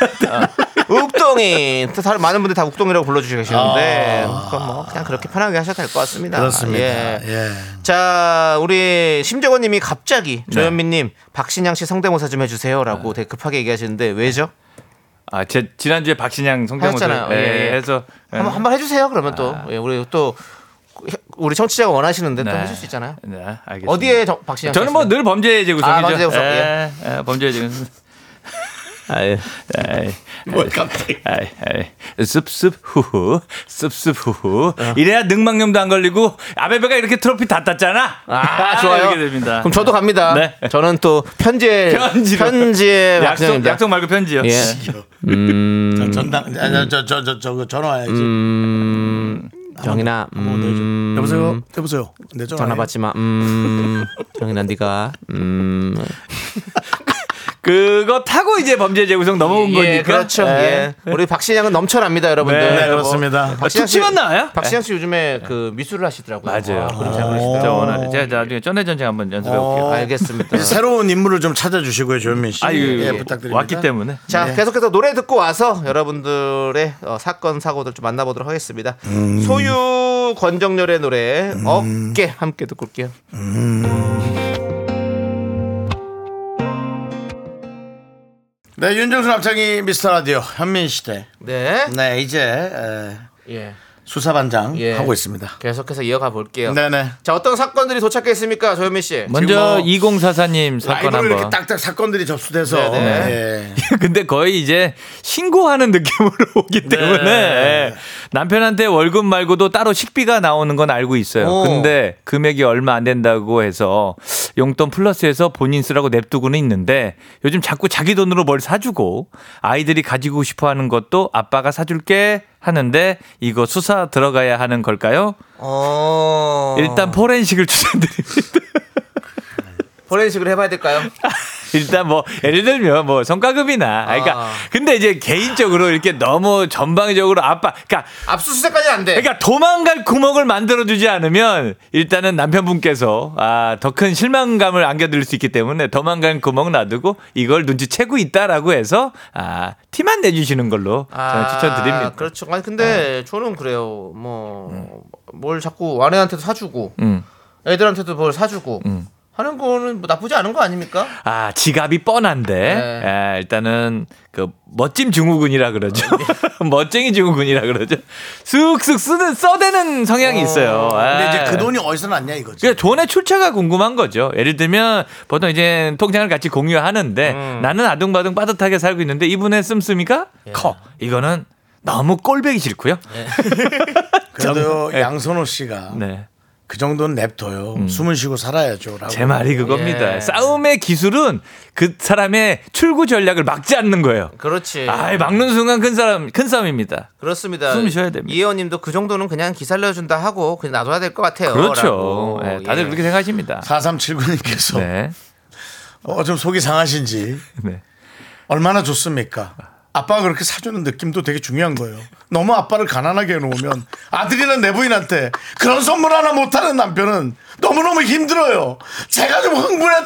욱동이. 또 다른 많은 분들이 다 욱동이라고 불러주시고 계시는데 그럼 뭐 그냥 그렇게 편하게 하셔도 될 것 같습니다. 아. 그렇습니다. 예. 예. 자, 우리 심정원님이 갑자기 네. 조현민님 박신양 씨 성대모사 좀 해주세요라고 되게 급하게 얘기하시는데 왜죠? 아, 제 지난주에 박신양 성대모사 하셨잖아요. 예, 예, 예. 해서 예. 한번 한번 해주세요. 그러면 또 예, 우리 또 우리 청취자가 원하시는데 또 네. 해줄 수 있잖아요. 네, 알겠습니다. 어디에 정- 박신양? 저는 뭐 늘 범죄의 제구성이죠. 아, 범죄의 제구성, 예, 예, 범죄의 제구성. 아이, 아이, 뭘 갑자기. 아이, 아이. 습습 후후, 습습 후후. 이래야 능망염도 안 걸리고 아베베가 이렇게 트로피 다 땄잖아. 아, 좋아요. 이렇게 됩니다. 그럼 저도 갑니다. 네. 저는 또 편지로. 편지의 약속. 약속 말고 편지요. 예. 전- 전당 저저저 저저 전화 와야지. 음, 정인아, 음, 여보세요. 여보세요. 내 전화. 전화 받지 마. 음, 정인아, 네가 음, 그거 타고 이제 범죄의 제구성 넘어온 거니까. 예, 그렇죠. 예. 예. 우리 박신양은 넘쳐납니다, 여러분들. 네, 네, 그렇습니다. 뭐, 박신양 씨 나와요? 박신양 씨 요즘에 그 미술을 하시더라고요. 맞아요. 아, 그럼 잘 그리시더라고요. 원하는. 제가 나중에 전해 전쟁 한번 연습해 볼게요. 어. 알겠습니다. 새로운 인물을 좀 찾아주시고요, 조현민 씨. 아유, 예, 예, 부탁드립니다. 왔기 때문에. 자, 계속해서 노래 듣고 와서 여러분들의 어, 사건 사고들 좀 만나보도록 하겠습니다. 소유 권정열의 노래 어깨 함께 듣고 올게요. 네, 윤정수 남창희 미스터 라디오 현민 시대. 네. 네, 이제 에, 예. 수사반장 예. 하고 있습니다. 계속해서 이어가 볼게요. 네네. 자, 어떤 사건들이 도착했습니까, 조현민 씨? 먼저 뭐 2044님 사건 라이브로 이렇게 한번. 딱딱 사건들이 접수돼서 네네. 예. 근데 거의 이제 신고하는 느낌으로 오기 때문에 네. 남편한테 월급 말고도 따로 식비가 나오는 건 알고 있어요. 오. 근데 금액이 얼마 안 된다고 해서 용돈 플러스해서 본인 쓰라고 냅두고는 있는데 요즘 자꾸 자기 돈으로 뭘 사주고 아이들이 가지고 싶어 하는 것도 아빠가 사줄게 하는데 이거 수사 들어가야 하는 걸까요? 어. 일단 포렌식을 추천드립니다. 포렌식을 해봐야 될까요? 일단 뭐 예를 들면 뭐 성과급이나 아, 그러니까 아. 근데 이제 개인적으로 이렇게 너무 전방위적으로 아빠 그러니까 압수수색까지 안 돼. 그러니까 도망갈 구멍을 만들어 주지 않으면 일단은 남편분께서 아, 더 큰 실망감을 안겨드릴 수 있기 때문에 도망갈 구멍 놔두고 이걸 눈치채고 있다라고 해서 아, 티만 내주시는 걸로 저는 추천드립니다. 그렇죠. 아니 근데 저는 그래요. 뭐뭘 자꾸 아내한테도 사주고 음. 애들한테도 뭘 사주고 하는 거는 뭐 나쁘지 않은 거 아닙니까? 아, 지갑이 뻔한데, 네. 아, 일단은, 그, 멋짐 증후군이라 그러죠. 멋쟁이 증후군이라 그러죠. 쑥쑥 쓰는, 써대는 성향이 있어요. 근데 아. 이제 그 돈이 어디서 났냐 이거지. 그러니까 돈의 출처가 궁금한 거죠. 예를 들면 보통 이제 통장을 같이 공유하는데 음. 나는 아둥바둥 빠듯하게 살고 있는데 이분의 씀씀이가 예. 커. 이거는 너무 꼴배기 싫고요. 그래도 양선호 씨가 네. 그 정도는 냅둬요. 숨을 쉬고 살아야죠. 제 말이 그겁니다. 예. 싸움의 기술은 그 사람의 출구 전략을 막지 않는 거예요. 그렇지. 아, 막는 순간 큰 사람 큰 싸움입니다. 그렇습니다. 숨 쉬어야 됩니다. 이혜원님도 그 정도는 그냥 기살 내준다 하고 그냥 놔둬야 될 것 같아요. 그렇죠. 라고. 예, 다들 예. 그렇게 생각하십니다. 4379님께서 네. 어, 좀 속이 상하신지 네. 얼마나 좋습니까? 아빠가 그렇게 사주는 느낌도 되게 중요한 거예요. 너무 아빠를 가난하게 해놓으면 아들이나 내 부인한테 그런 선물 하나 못하는 남편은 너무너무 힘들어요. 제가 좀 흥분했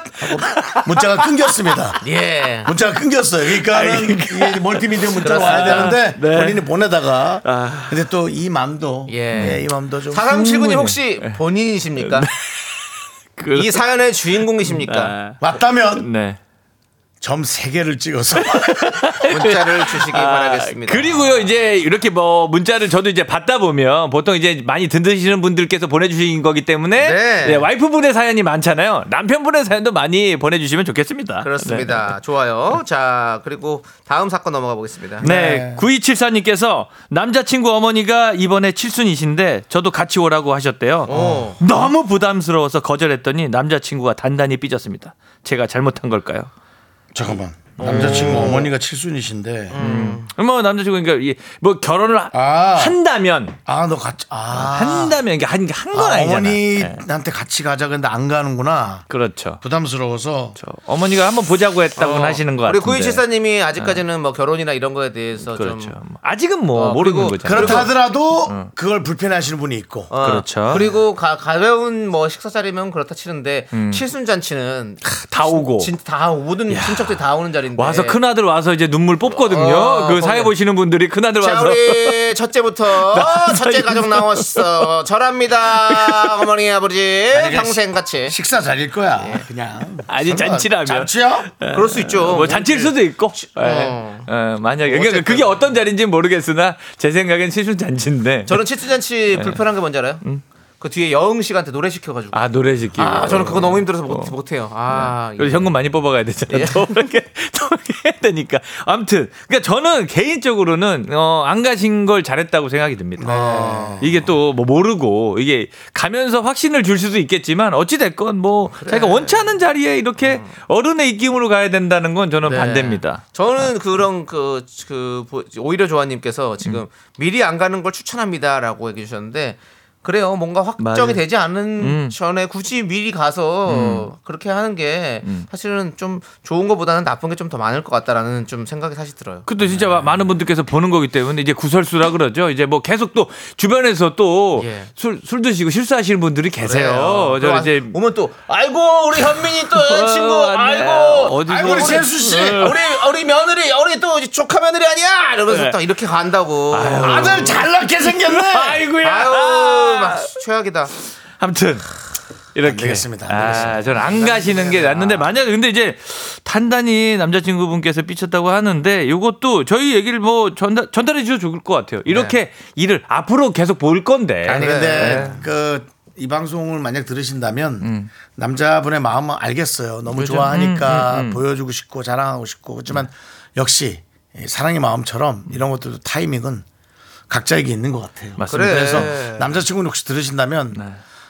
문자가 끊겼습니다. 예. 문자가 끊겼어요. 그러니까는 이게 멀티미디어 문자가 와야 되는데 네. 본인이 보내다가 근데 또 이 맘도 예. 예, 이 맘도 좀 사삼칠구님 혹시 본인이십니까? 그- 이 사연의 주인공이십니까? 아, 맞다면 네. 점세 개를 찍어서 문자를 주시기 바라겠습니다. 그리고요 이제 이렇게 뭐 문자를 저도 이제 받다 보면 보통 이제 많이 든드시는 분들께서 보내주신 거기 때문에 네. 네, 와이프분의 사연이 많잖아요. 남편분의 사연도 많이 보내주시면 좋겠습니다. 그렇습니다. 좋아요. 자, 그리고 다음 사건 넘어가 보겠습니다. 네. 네. 9274님께서 남자친구 어머니가 이번에 칠순이신데 저도 같이 오라고 하셨대요. 오. 너무 부담스러워서 거절했더니 남자친구가 단단히 삐졌습니다. 제가 잘못한 걸까요? 잠깐만 남자친구 어머니가 칠순이신데. 뭐 남자친구 그러니까 이게 뭐 결혼을 아. 한다면. 아 너 같이 아, 한다면 이게 한한건 아, 아, 니잖아. 어머니한테 같이 가자 근데 안 가는구나. 그렇죠. 부담스러워서. 저 어머니가 한번 보자고 했다고 하시는 것 우리 같은데. 9274님이 아직까지는 뭐 결혼이나 이런 거에 대해서 그렇죠. 좀뭐 아직은 뭐 어, 모르는 그리고 거잖아요. 그렇다 하더라도 그걸 불편해하시는 분이 있고. 어, 그렇죠. 그리고 가, 가벼운 뭐 식사 자리면 그렇다 치는데 칠순 잔치는 다 오고. 진짜 다 모든 친척들 이 다 오는 자리인데 와서 큰 아들 와서 이제 눈물 뽑거든요. 어, 그. 사회 보시는 분들이 큰 아들 자 와서 우리 첫째부터 첫째 가족 나왔어 절합니다 어머니 아버지 평생 같이 식사 자리일 거야 그냥 아니, 잔치라면. 잔치야? 그럴 수 있죠 뭐 잔치일 수도 있고. 어. 예. 예, 만약에 그러니까 어쨌든. 그게 어떤 자리인지는 모르겠으나 제 생각엔 칠순 잔치인데. 저는 칠순 잔치 네. 불편한 게 뭔지 알아요? 그 뒤에 여흥 씨한테 노래 시켜가지고 아 노래 시키고. 아, 저는 그거 너무 힘들어서 못, 못해요. 아, 그리고 현금 많이 뽑아가야 되잖아. 예. 또 이렇게 또 이렇게 해야 되니까. 아무튼 그러니까 저는 개인적으로는 어, 안 가신 걸 잘했다고 생각이 듭니다. 네. 이게 또 뭐 모르고 이게 가면서 확신을 줄 수도 있겠지만 어찌 됐건 뭐 자기가 원치 않은 자리에 이렇게 어른의 입김으로 가야 된다는 건 저는 네. 반대입니다. 저는 그런 그, 그, 보- 오히려 조아님께서 지금 미리 안 가는 걸 추천합니다라고 얘기해 주셨는데 그래요. 뭔가 확정이 맞아요. 되지 않은 음. 전에 굳이 미리 가서 그렇게 하는 게 사실은 좀 좋은 것보다는 나쁜 게 좀 더 많을 것 같다라는 좀 생각이 사실 들어요. 근데 진짜 마- 많은 분들께서 보는 거기 때문에 이제 구설수라 그러죠. 이제 뭐 계속 또 주변에서 또 예. 술술 드시고 실수하시는 분들이 계세요. 그래요. 저 이제 오면 또 아이고 우리 현민이 또 여자친구 어. 아이고 어디서 아이고 우리 재수 씨 어. 우리 우리 며느리 우리 또 조카 며느리 아니야 이러면서 네. 딱 이렇게 간다고 아들 잘났게 생겼네 아이고야. 아유 막 최악이다. 아무튼 이렇게. 안 되겠습니다. 안 아, 되겠습니다. 저는 안 가시는 게 낫는데 만약에 근데 이제 단단히 남자친구분께서 삐쳤다고 하는데 이것도 저희 얘기를 뭐 전달 전달해 주셔도 좋을 것 같아요. 이렇게 일을 앞으로 계속 볼 건데. 아니. 근데 그 이 방송을 만약 들으신다면 남자분의 마음은 알겠어요. 너무 좋아하니까 보여주고 싶고 자랑하고 싶고 그렇지만 역시 이 사랑의 마음처럼 이런 것들도 타이밍은 각자에게 있는 것 같아요. 맞습니다. 그래. 그래서 남자친구는 혹시 들으신다면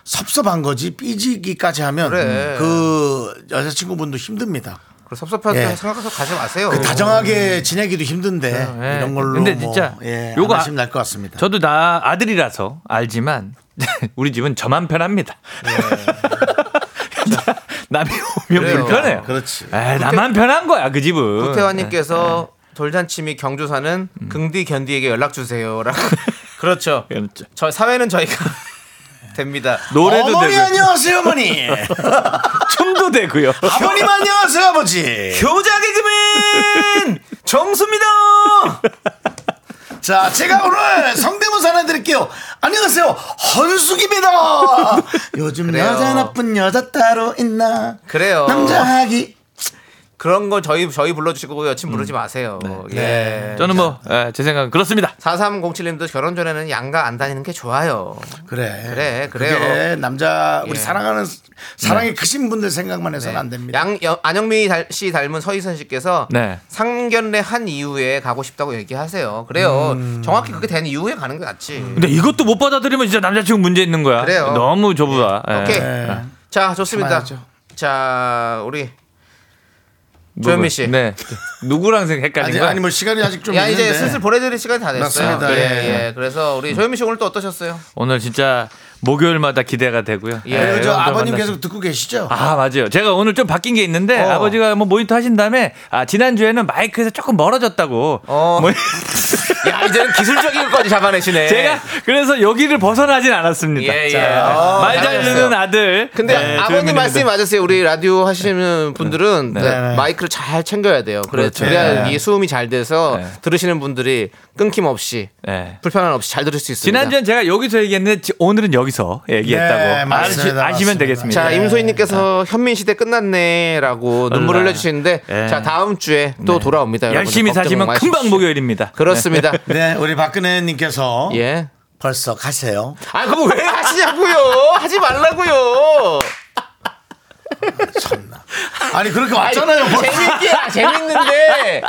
섭섭한 거지 삐지기까지 하면 그래. 그 여자친구분도 힘듭니다. 그 섭섭하게 예. 생각해서 가지 마세요. 그 다정하게 지내기도 힘든데 예. 이런 걸로 근데 뭐 진짜 예, 요거 요거 아- 하시면 날것 같습니다. 저도 나 아들이라서 알지만 우리 집은 저만 편합니다. 남이 오면 그래요. 불편해요. 그렇지. 에이, 나만 편한 거야 그 집은. 구태환님께서 돌잔치 및 경주 사는 긍디 견디에게 연락 주세요라고. 그렇죠. 그렇죠. 저 사회는 저희가 됩니다. 노래도 어머니 되고 안녕하세요 어머니. 춤도 되고요. 아버님 안녕하세요 아버지. 교자 개그맨 정수입니다. 자 제가 오늘 성대모사 하나 드릴게요. 안녕하세요 헌숙입니다. 요즘 그래요. 여자 나쁜 여자 따로 있나? 그래요. 남자 하기. 그런 거 저희 저희 불러주시고 여친 부르지 마세요. 예. 저는 뭐 제 생각은 그렇습니다. 4307님도 결혼 전에는 양가 안 다니는 게 좋아요. 그래. 그래, 그래요. 그게 남자 우리 예. 사랑하는 사랑이 크신 분들 생각만 해서는 안 됩니다. 양 여- 안영미 달- 씨 닮은 서희선 씨께서 네. 상견례 한 이후에 가고 싶다고 얘기하세요. 그래요. 음. 정확히 그렇게 된 이후에 가는 게 낫지. 근데 이것도 못 받아들이면 진짜 남자친구 문제 있는 거야. 그래요. 너무 좁아. 예. 오케이. 네. 자, 좋습니다. 참아야죠. 자, 우리 조현미 씨. 네. 누구랑 생- 헷갈린 거야? 아니 뭐 시간이 아직 좀 야 있는데. 이제 슬슬 보내드릴 시간이 다 됐어요. 맞습니다. 예, 예. 예. 그래서 우리 조현미 씨 오늘 또 어떠셨어요? 오늘 진짜 목요일마다 기대가 되고요. 예. 그리고 저 여러분들 아버님 만나서- 계속 듣고 계시죠? 아 맞아요. 제가 오늘 좀 바뀐 게 있는데 어. 아버지가 뭐 모니터 하신 다음에 아 지난 주에는 마이크에서 조금 멀어졌다고. 어. 뭐- 야 이제는 기술적인 것까지 잡아내시네. 제가 그래서 여기를 벗어나진 않았습니다. 예, 예. 자, 어, 말잘 잘하셨어요. 듣는 아들. 근데 네, 아버님. 말씀이 맞으세요. 우리 라디오 하시는 분들은 네. 네, 네. 마이크를 잘 챙겨야 돼요. 그래 그렇죠. 그래야 네. 이 수음이 잘 돼서 네. 들으시는 분들이 끊김없이 네. 불편함 없이 잘 들을 수 있습니다. 지난주엔 제가 여기서 얘기했는데 지- 오늘은 여기서 얘기했다고 네, 맞습니다. 아시, 면. 되겠습니다. 자, 임소희님께서 현민 시대 끝났네라고 눈물 얼라. 흘려주시는데 예. 자 다음 주에 또 돌아옵니다. 열심히 사시면. 금방 목요일입니다. 그렇습니다. 네, 우리 박근혜님께서 예. 벌써 가세요. 아 그거 왜 하시냐고요? 하지 말라고요. 아니 그렇게 왔잖아요. 재밌게 아, 재밌는데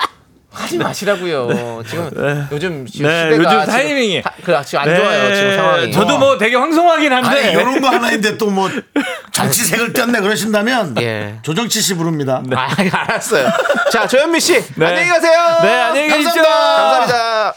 하지 마시라고요. 지금 요즘 지금 네, 시대가 요즘 지금 타이밍이. 다- 그 지금 안 좋아요. 지금 상황이. 네. 저도 뭐 되게 황송하긴 한데. 아니 이런 거 하나인데 또 뭐 정치색을 꼈네 그러신다면 예. 조정치 씨 부릅니다. 아, 알았어요. 자, 조현미 씨 네. 안녕히 가세요. 네, 안녕히 계십시오. 감사합니다.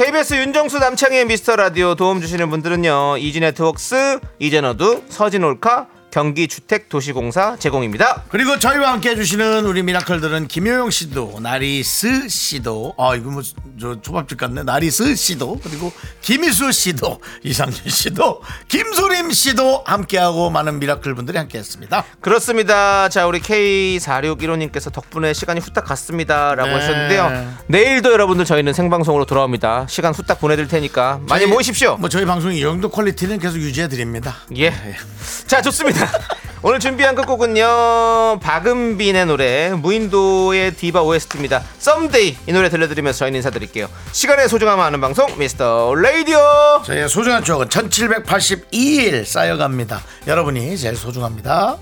KBS 윤정수 남창희의 미스터 라디오 도움 주시는 분들은요 이지 네트웍스 이젠어두 서진올카 경기주택도시공사 제공입니다. 그리고 저희와 함께 해주시는 우리 미라클들은 김효영 씨도 나리스 씨도 아 이거 뭐 저 초밥집 같네 나리스 씨도 그리고 김희수 씨도 이상준 씨도 김소림 씨도 함께하고 많은 미라클 분들이 함께 했습니다. 그렇습니다. 자, 우리 K4615님께서 덕분에 시간이 후딱 갔습니다 라고 네. 하셨는데요. 내일도 여러분들 저희는 생방송으로 돌아옵니다. 시간 후딱 보내드릴 테니까 많이 저희- 모이십시오. 뭐 저희 방송이 이 정도 quality는 계속 유지해 드립니다. 예. 자, 좋습니다. 오늘 준비한 끝곡은요. 박은빈의 노래 무인도의 디바 OST입니다. Someday 이 노래 들려드리면서 저희는 인사드릴게요. 시간의 소중함을 아는 방송 미스터 라디오. 저희의 소중한 추억은 1782일 쌓여갑니다. 여러분이 제일 소중합니다.